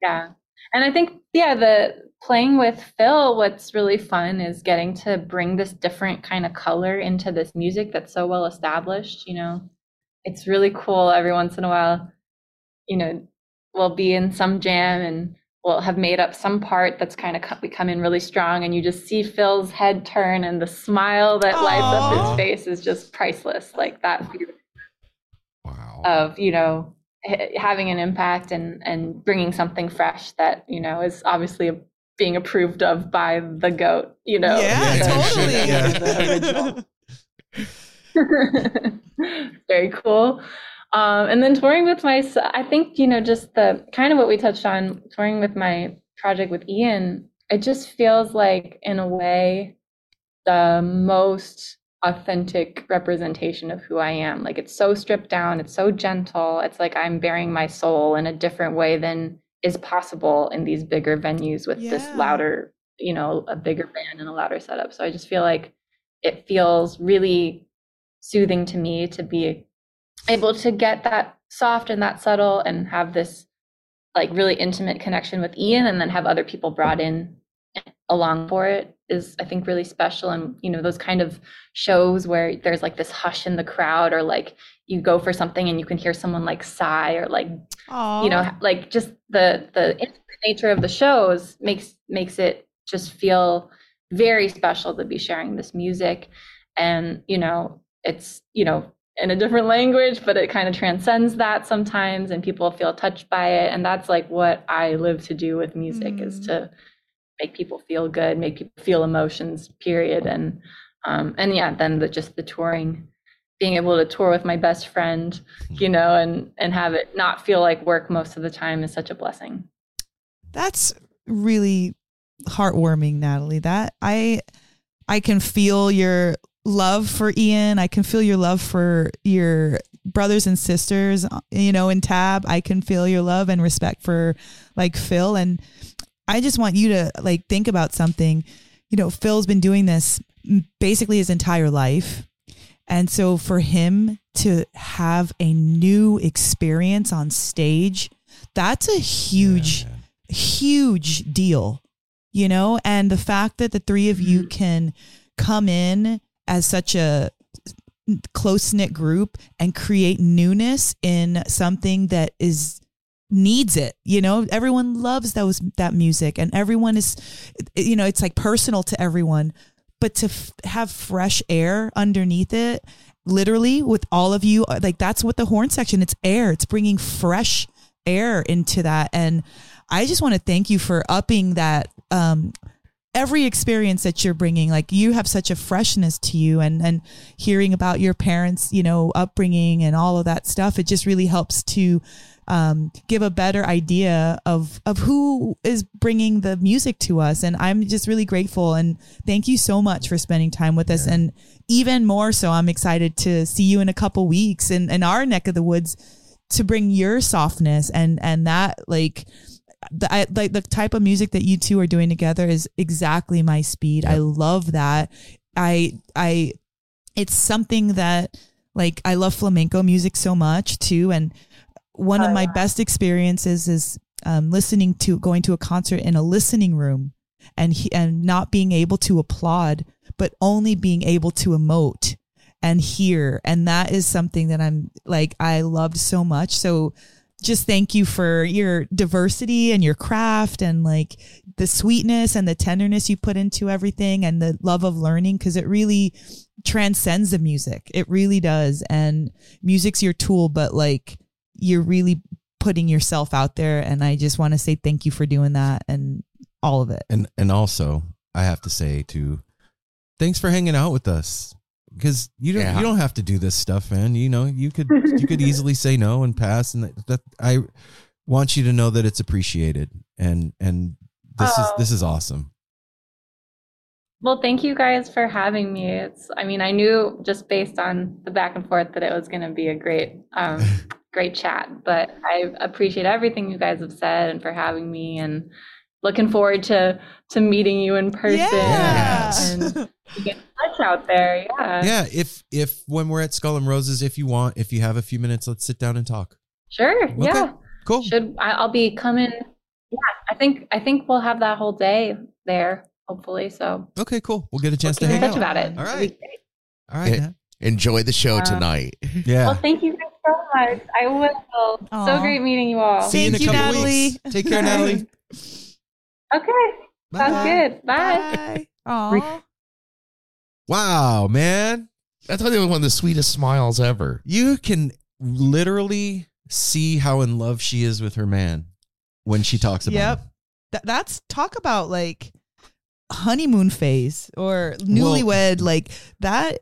Yeah and i think yeah the playing with phil what's really fun is getting to bring this different kind of color into this music that's so well established you know it's really cool every once in a while you know we'll be in some jam and we'll have made up some part that's kind of co- we come in really strong and you just see phil's head turn and the smile that lights up his face is just priceless like that wow. of you know having an impact and and bringing something fresh that you know is obviously being approved of by the goat you know Yeah, Yeah, totally. yeah. The [laughs] [laughs] very cool um, and then touring with my i think you know just the kind of what we touched on touring with my project with ian it just feels like in a way the most authentic representation of who i am. Like it's so stripped down it's so gentle it's like i'm bearing my soul in a different way than is possible in these bigger venues with this louder you know a bigger band and a louder setup. So i just feel like it feels really soothing to me to be able to get that soft and that subtle and have this like really intimate connection with Ian and then have other people brought in along for it is I think really special. And you know those kind of shows where there's like this hush in the crowd or like you go for something and you can hear someone like sigh or like you know like just the the nature of the shows makes makes it just feel very special to be sharing this music. And you know it's you know in a different language but it kind of transcends that sometimes and people feel touched by it. And that's like what i live to do with music is Mm. to make people feel good make people feel emotions period and um and yeah then the just the touring being able to tour with my best friend you know and and have it not feel like work most of the time is such a blessing That's really heartwarming, Natalie. That I I can feel your love for Ian. I can feel your love for your brothers and sisters, you know, in Tab. I can feel your love and respect for like Phil and I just want you to like think about something. You know, Phil's been doing this basically his entire life. And so for him to have a new experience on stage, that's a huge huge deal, you know? And the fact that the three of you mm-hmm. can come in as such a close knit group and create newness in something that is needs it you know? Everyone loves those that music and everyone is you know it's like personal to everyone but to f- have fresh air underneath it literally with all of you uh, like that's what the horn section it's air it's bringing fresh air into that and i just want to thank you for upping that um every experience that you're bringing like you have such a freshness to you and and hearing about your parents you know upbringing and all of that stuff it just really helps to um, give a better idea of of who is bringing the music to us. And i'm just really grateful and thank you so much for spending time with us. And even more so i'm excited to see you in a couple weeks in, in our neck of the woods to bring your softness and and that like the I, like the type of music that you two are doing together is exactly my speed. I love that. I I it's something that like I love flamenco music so much too. And one of my best experiences is um, listening to going to a concert in a listening room and he, and not being able to applaud but only being able to emote and hear and that is something that I'm like I loved so much so just thank you for your diversity and your craft and like the sweetness and the tenderness you put into everything and the love of learning because it really transcends the music. It really does. And music's your tool, but like you're really putting yourself out there. And I just want to say thank you for doing that and all of it. And and also, I have to say too, thanks for hanging out with us. Because you don't Yeah. you don't have to do this stuff, man. You know, you could you could [laughs] easily say no and pass, and that, that I want you to know that it's appreciated, and and this is Oh. this is awesome. Well, thank you guys for having me. It's, I mean, I knew just based on the back and forth that it was going to be a great, um, [laughs] great chat, but I appreciate everything you guys have said and for having me and looking forward to, to meeting you in person Yes. and get in touch out there. Yeah. yeah, if if when we're at Skull and Roses, if you want, if you have a few minutes, let's sit down and talk. Sure. Yeah. Cool. Should I, I'll be coming. Yeah. I think, I think we'll have that whole day there, hopefully. So Okay, cool. We'll get a chance keep to in hang touch out. about it. All It'll be right. great. All right. Yeah. Enjoy the show Uh, tonight. [laughs] Yeah. Well, thank you guys so much. I will. So Aw. great meeting you all. See you in a you, couple Natalie. weeks. Take care, Natalie. [laughs] Okay. Sounds good. Bye. Bye. Aw. Wow, man. I thought they were one of the sweetest smiles ever. You can literally see how in love she is with her man when she talks about Yep. him. Th- that's talk about like honeymoon phase or newlywed like that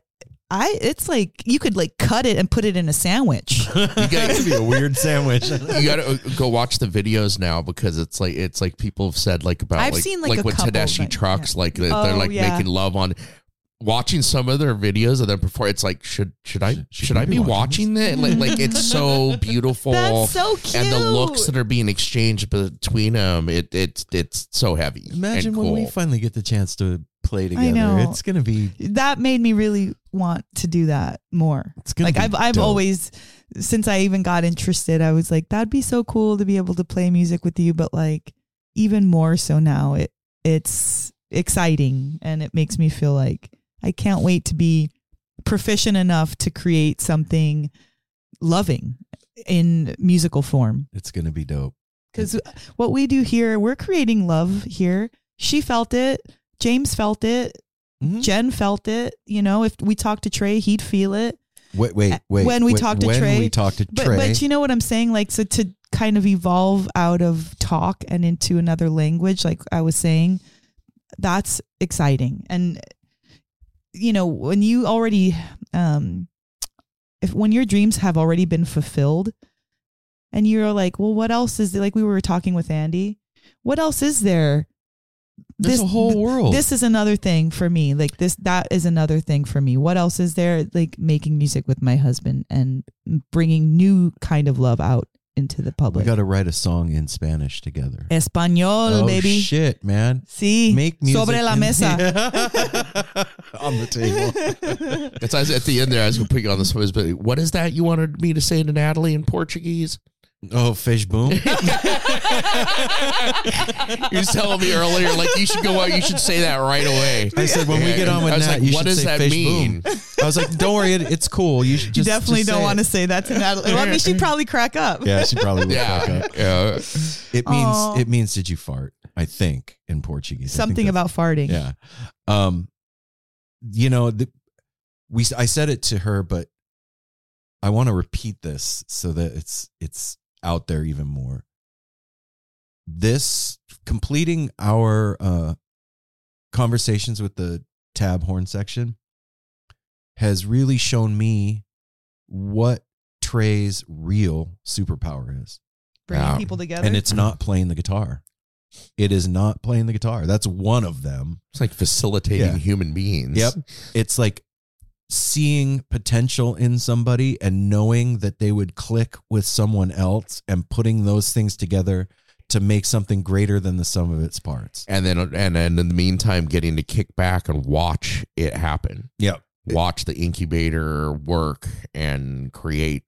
I it's like you could like cut it and put it in a sandwich. [laughs] It could be a weird sandwich. You gotta uh, go watch the videos now because it's like it's like people have said like about I've like seen, like, a with couple, Tedeschi like, trucks yeah. like they're, Oh, they're like yeah. making love on watching some of their videos of them before it's like should should I should, I be watching that like like it's so [laughs] beautiful That's so cute. and the looks that are being exchanged between them it it's it's so heavy Imagine and when cool. we finally get the chance to play together. know. It's gonna be that made me really want to do that more. Like I've I've dope. always since I even got interested, I was like, that'd be so cool to be able to play music with you, but like even more so now, it it's exciting and it makes me feel like I can't wait to be proficient enough to create something loving in musical form. it's gonna be dope. Because what we do here, we're creating love here. She felt it. James felt it. Mhm. Jen felt it. You know, if we talked to Trey, he'd feel it. Wait, wait, wait. When we wait, talked to when Trey- we talked to But Trey. but you know what I'm saying? Like so to kind of evolve out of talk and into another language, like I was saying, that's exciting. And you know, when you already um if when your dreams have already been fulfilled and you're like, well, what else is there? Like we were talking with Andy, what else is there? There's a whole world. This is another thing for me. Like this, that is another thing for me. What else is there? Like making music with my husband and bringing new kind of love out into the public. we got to write a song in Spanish together. Espanol, oh baby. shit, man! Sí. Make music Sobre la in- mesa. [laughs] [laughs] on the table. It's as at the end there, I was going to put you on the spot. But what is that you wanted me to say to Natalie in Portuguese? Oh, fish boom. [laughs] You're telling me earlier, like you should go out. You should say that right away. I said when we get on with I was Nat, like, you what should does say that fish mean? boom. I was like, don't worry, it, it's cool. You should You just definitely just don't want to say that to Natalie. Well, I mean, she'd probably crack up. Yeah, she probably would crack up. yeah. It means Aw. it means did you fart? I think in Portuguese. I think Something that's- about farting. Yeah. Um, you know, the, we I said it to her, but I want to repeat this so that it's it's out there even more. This completing our uh conversations with the tab horn section has really shown me what Trey's real superpower is. Bringing Yeah. people together. And it's not playing the guitar. It is not playing the guitar. That's one of them. It's like facilitating Yeah. human beings. Yep. It's like seeing potential in somebody and knowing that they would click with someone else and putting those things together to make something greater than the sum of its parts. And then, and then in the meantime, getting to kick back and watch it happen. Yep. Watch the incubator work and create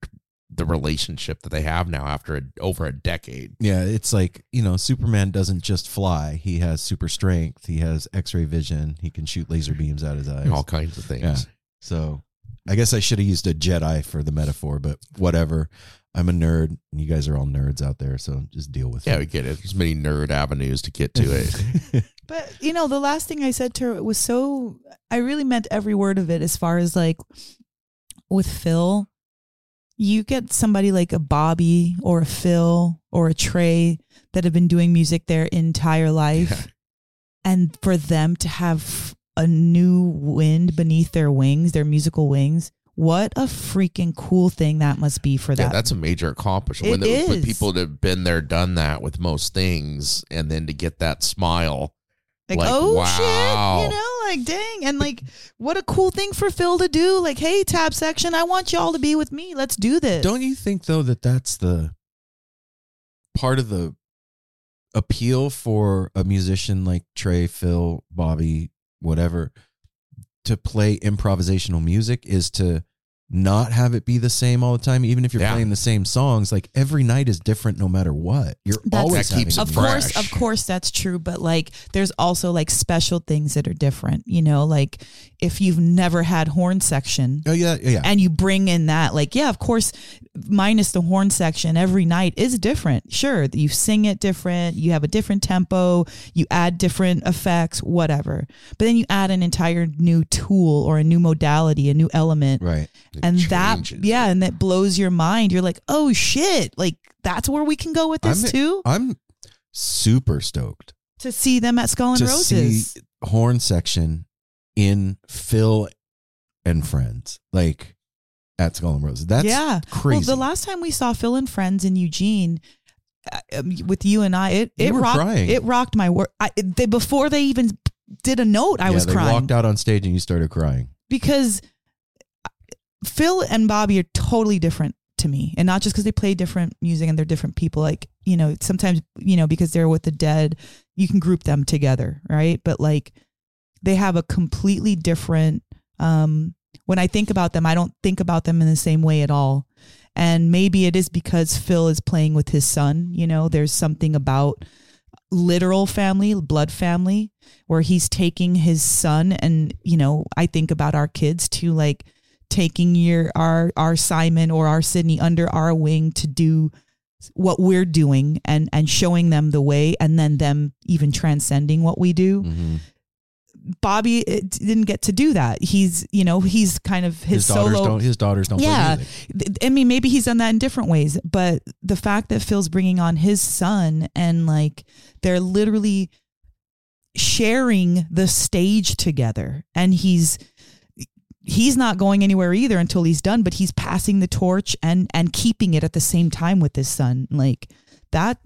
the relationship that they have now after a, over a decade. Yeah, it's like, you know, Superman doesn't just fly. He has super strength. He has x-ray vision. He can shoot laser beams out of his eyes. All kinds of things. Yeah. So I guess I should have used a Jedi for the metaphor, but whatever. I'm a nerd. and You guys are all nerds out there, so just deal with Yeah, it. Yeah, we get it. There's many nerd avenues to get to it. [laughs] But you know, the last thing I said to her was so I really meant every word of it as far as like with Phil, you get somebody like a Bobby or a Phil or a Trey that have been doing music their entire life. And for them to have a new wind beneath their wings, their musical wings, what a freaking cool thing that must be for Yeah, that. that's a major accomplishment. It when the, is. with people that have been there, done that with most things, and then to get that smile. Like, Like, oh wow. shit, you know, like dang, and like what a cool thing for Phil to do. Like, hey, tab section, I want y'all to be with me. Let's do this. Don't you think though that that's the part of the appeal for a musician like Trey, Phil, Bobby, whatever, to play improvisational music is to not have it be the same all the time. Even if you're Yeah. playing the same songs, like every night is different no matter what. You're That's- always That keeps having it of new- course, fresh. of course, that's true. But like, there's also like special things that are different. You know, like if you've never had horn section. Oh yeah, yeah. yeah. And you bring in that, like, yeah, of course, minus the horn section, every night is different. Sure, you sing it different, you have a different tempo, you add different effects, whatever. But then you add an entire new tool or a new modality, a new element, right. It and that yeah and that blows your mind you're like oh shit like that's where we can go with this I'm- too I'm super stoked to see them at skull and to roses see horn section in Phil and Friends, like at Skull and Roses. That's yeah crazy. well the last time we saw phil and friends in eugene uh, um, with you and i it it rocked crying. it rocked my work I, they, before they even did a note i yeah, was crying walked out on stage and you started crying. because Phil and Bobby are totally different to me, and not just because they play different music and they're different people. Like you know, sometimes you know because they're with the dead, you can group them together, right? But like they have a completely different. Um, when I think about them, I don't think about them in the same way at all. And maybe it is because Phil is playing with his son. You know, there's something about literal family, blood family, where he's taking his son and, you know, I think about our kids too, like taking your our our Simon or our Sydney under our wing to do what we're doing and and showing them the way and then them even transcending what we do. Mm-hmm. Bobby uh, didn't get to do that. He's, you know, he's kind of his, His, daughters solo don't. His daughters don't yeah. I mean, maybe he's done that in different ways, but the fact that Phil's bringing on his son and like they're literally sharing the stage together and he's he's not going anywhere either until he's done but he's passing the torch and and keeping it at the same time with his son. Like that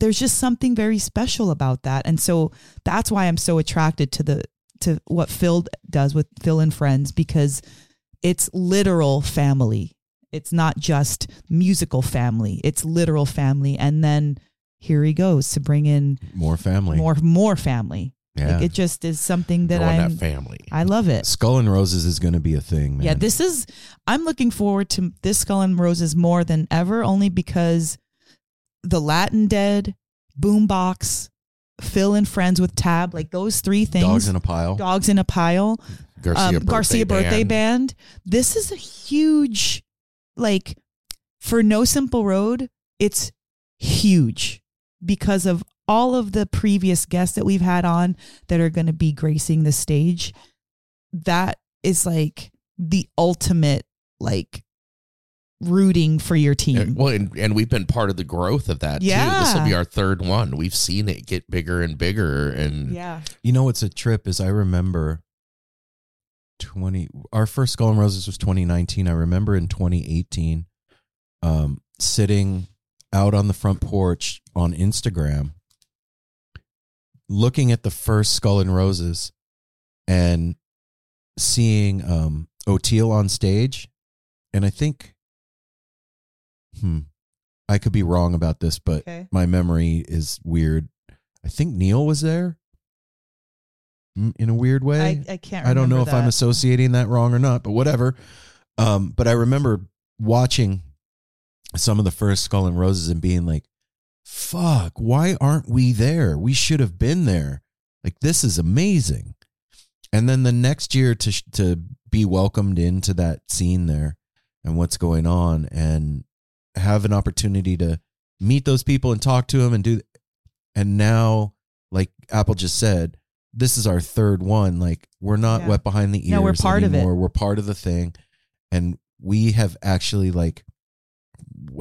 there's just something very special about that. And so that's why i'm so attracted to the to what phil does with phil and friends because it's literal family. It's not just musical family. It's literal family. And then here he goes to bring in More family. more more family Yeah. like it just is something that that family. i love it Skull and Roses is going to be a thing, man. yeah, this is. I'm looking forward to this Skull and Roses more than ever, only because the Latin Dead, Boombox, Phil and Friends with Tab, like those three things. Dogs in a pile. Dogs in a pile. Garcia, um, birthday, Garcia birthday band. band. This is a huge, like, for No Simple Road. It's huge because of all of the previous guests that we've had on that are going to be gracing the stage. That is like the ultimate, like, rooting for your team. And, well, and, and we've been part of the growth of that too. This will be our third one. We've seen it get bigger and bigger, and yeah. You know what's a trip is I remember 20 our first Skull and Roses was 2019. I remember in 2018 um sitting out on the front porch on Instagram looking at the first Skull and Roses and seeing um Oteil on stage and I think hmm I could be wrong about this but Okay. my memory is weird. I think Neil was there Mm, in a weird way. I, I can't I don't know if I'm associating that wrong or not, but whatever. Um, but I remember watching some of the first Skull and Roses and being like, fuck, why aren't we there? We should have been there. Like, this is amazing. And then the next year to, to be welcomed into that scene there and what's going on and have an opportunity to meet those people and talk to them and do, and now, like Apple just said, this is our third one. Like we're not Yeah. wet behind the ears. No, we're part of it. We're part of the thing, and we have actually like,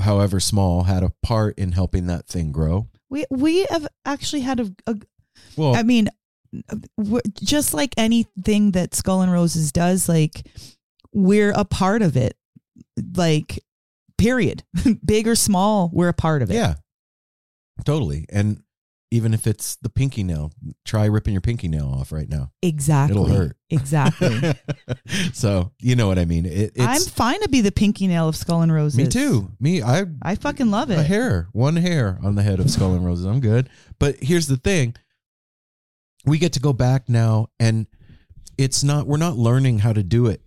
however small, had a part in helping that thing grow. We we have actually had a, a Well, I mean, just like anything that Skull and Roses does, like we're a part of it. Like, period. [laughs] Big or small, we're a part of it. yeah, totally. And even if it's the pinky nail, try ripping your pinky nail off right now. exactly. It'll hurt. Exactly. [laughs] so you know what I mean. It, I'm fine to be the pinky nail of Skull and Roses. me too. Me, I I fucking love it. a hair, one hair on the head of Skull and Roses. I'm good. But here's the thing: we get to go back now, and it's not. We're not learning how to do it.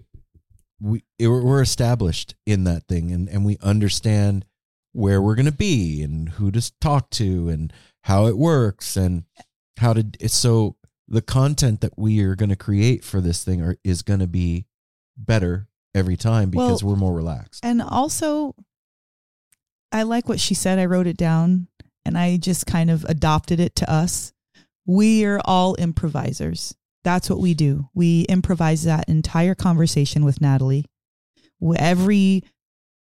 We we're established in that thing, and and we understand where we're going to be and who to talk to and how it works and how to. So the content that we are going to create for this thing are, is going to be better every time because Well, we're more relaxed. And also, I like what she said. I wrote it down and I just kind of adopted it to us. We are all improvisers. That's what we do. We improvise that entire conversation with Natalie. Every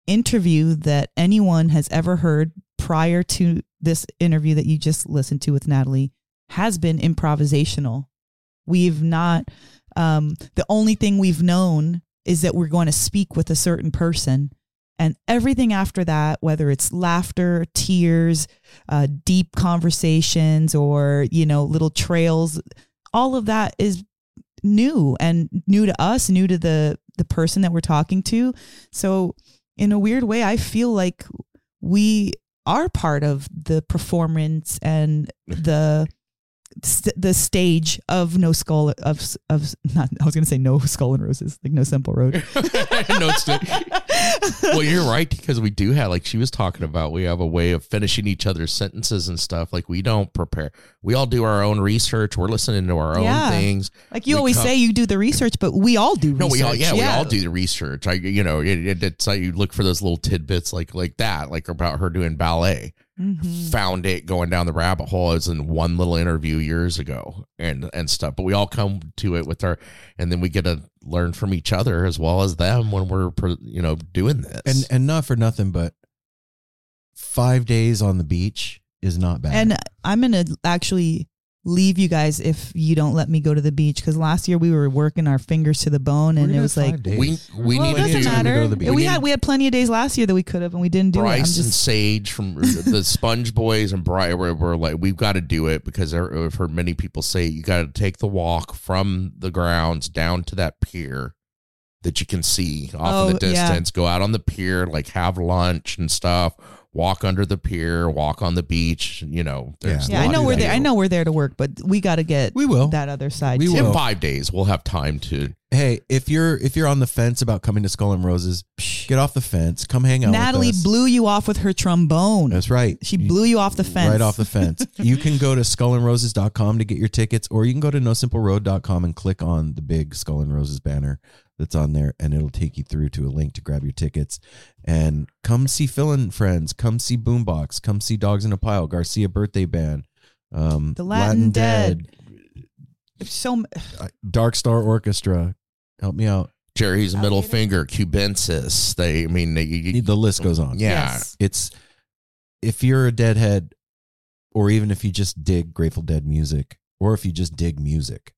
interview that anyone has ever heard prior to this interview that you just listened to with Natalie has been improvisational. We've not, um, the only thing we've known is that we're going to speak with a certain person. And everything after that, whether it's laughter, tears, uh, deep conversations, or, you know, little trails, all of that is new and new to us, new to the, the person that we're talking to. So, in a weird way, I feel like we are part of the performance and [laughs] the st- the stage of no skull of of not I was gonna say no skull and roses like no simple road. [laughs] no, well, you're right because we do have like she was talking about. We have a way of finishing each other's sentences and stuff. Like we don't prepare. We all do our own research. We're listening to our own Yeah. things. Like you We always come- say, you do the research, but we all do. No, research. we all yeah, we all do the research. I you know it, it, it's like you look for those little tidbits like like that, like about her doing ballet. Mhm. Found it going down the rabbit hole as in one little interview years ago and and stuff. But we all come to it with our, and then we get to learn from each other as well as them when we're you know doing this. and and not for nothing, but five days on the beach is not bad. And I'm gonna actually leave you guys if you don't let me go to the beach because last year we were working our fingers to the bone and it was like we we well, need it doesn't to the beach. We, We had we had plenty of days last year that we could have and we didn't do it. I'm Bryce and Sage from [laughs] the Sponge Boys and Bryce were, were like, we've got to do it because I- I've heard many people say you got to take the walk from the grounds down to that pier that you can see off in the Oh, yeah. distance. Go out on the pier, like have lunch and stuff. Walk under the pier, walk on the beach. You know, there's yeah. I know we're there. I know we're there to work, but we got to get We will. that other side. We too. will. In five days, we'll have time to. hey, if you're if you're on the fence about coming to Skull and Roses, get off the fence. Come hang out. Natalie with us. blew you off with her trombone. That's right. She You- blew you off the fence. Right off the fence. [laughs] you can go to skullandroses.com to get your tickets, or you can go to nosimpleroad.com and click on the big Skull and Roses banner that's on there, and it'll take you through to a link to grab your tickets. And come see Phil and Friends. Come see Boombox. Come see Dogs in a Pile, Garcia Birthday Band. Um, The Latin Dead. So m- uh, Dark Star Orchestra. Help me out. Jerry's middle finger, cubensis. They, I mean, they, The list goes on. yeah. Yes. it's if you're a deadhead or even if you just dig grateful dead music or if you just dig music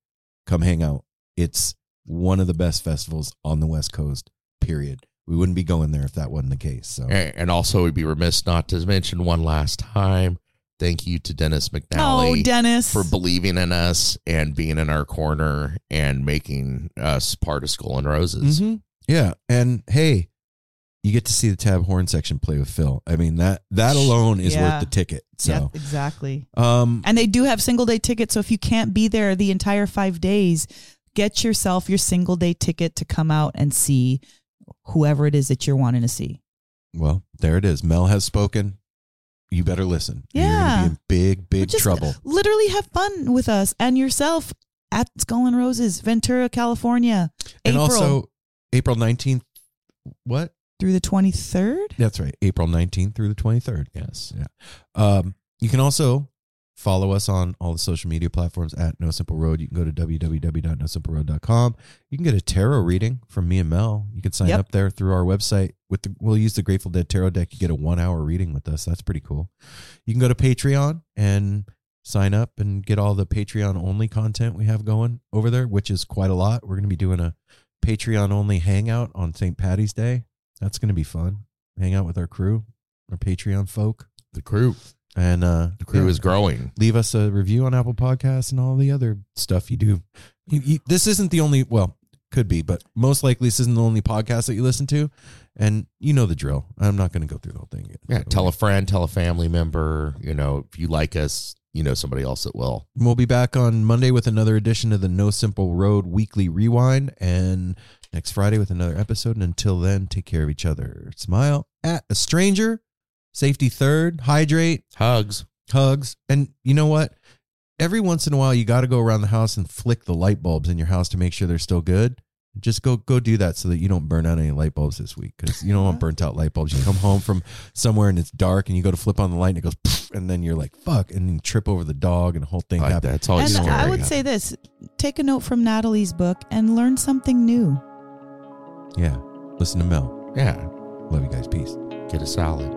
come hang out it's one of the best festivals on the west coast period we wouldn't be going there if that wasn't the case so And and also, we'd be remiss not to mention one last time. Thank you to Dennis McNally, oh, Dennis. for believing in us and being in our corner and making us part of Skull and Roses. Mhm. yeah and hey you get to see the tab horn section play with phil i mean that that alone is Yeah. worth the ticket so Yep, exactly. um And they do have single day tickets. So if you can't be there the entire five days, get yourself your single day ticket to come out and see whoever it is that you're wanting to see. well there it is mel has spoken you better listen Yeah. you're Yeah. gonna be in big big just trouble Literally have fun with us and yourself at Skull and Roses, Ventura, California. and April also April 19th. What? through the 23rd. That's right. April 19th through the 23rd. Yes. Yeah. Um, you can also follow us on all the social media platforms at No Simple Road. You can go to www.nosimpleroad.com. You can get a tarot reading from me and Mel. You can sign Yep. up there through our website. With the, we'll use the Grateful Dead tarot deck. You get a one hour reading with us. That's pretty cool. You can go to Patreon and sign up and get all the Patreon only content we have going over there, which is quite a lot. We're going to be doing a Patreon only hangout on St. Patty's Day. That's going to be fun. Hang out with our crew, our Patreon folk. The crew. And uh, The crew yeah, is growing. leave us a review on Apple Podcasts and all the other stuff you do. You, you, this isn't the only, well, could be, but most likely this isn't the only podcast that you listen to. And you know the drill. I'm not going to go through the whole thing again. Yeah. Tell a friend, tell a family member. You know, if you like us, you know somebody else that will. We'll be back on Monday with another edition of the No Simple Road Weekly Rewind, and next Friday with another episode. And until then, take care of each other. Smile at a stranger. Safety third. Hydrate. Hugs. Hugs. And you know what? Every once in a while, you got to go around the house and flick the light bulbs in your house to make sure they're still good. Just go go do that so that you don't burn out any light bulbs this week because you don't want uh-huh. burnt out light bulbs. You come home from somewhere and it's dark and you go to flip on the light and it goes, "Pff," and then you're like, fuck, and then you trip over the dog and the whole thing Like, happens. that's always and scary. I would say this take a note from Natalie's book and learn something new. Yeah. Listen to Mel. yeah. Love you guys. Peace. Get a salad.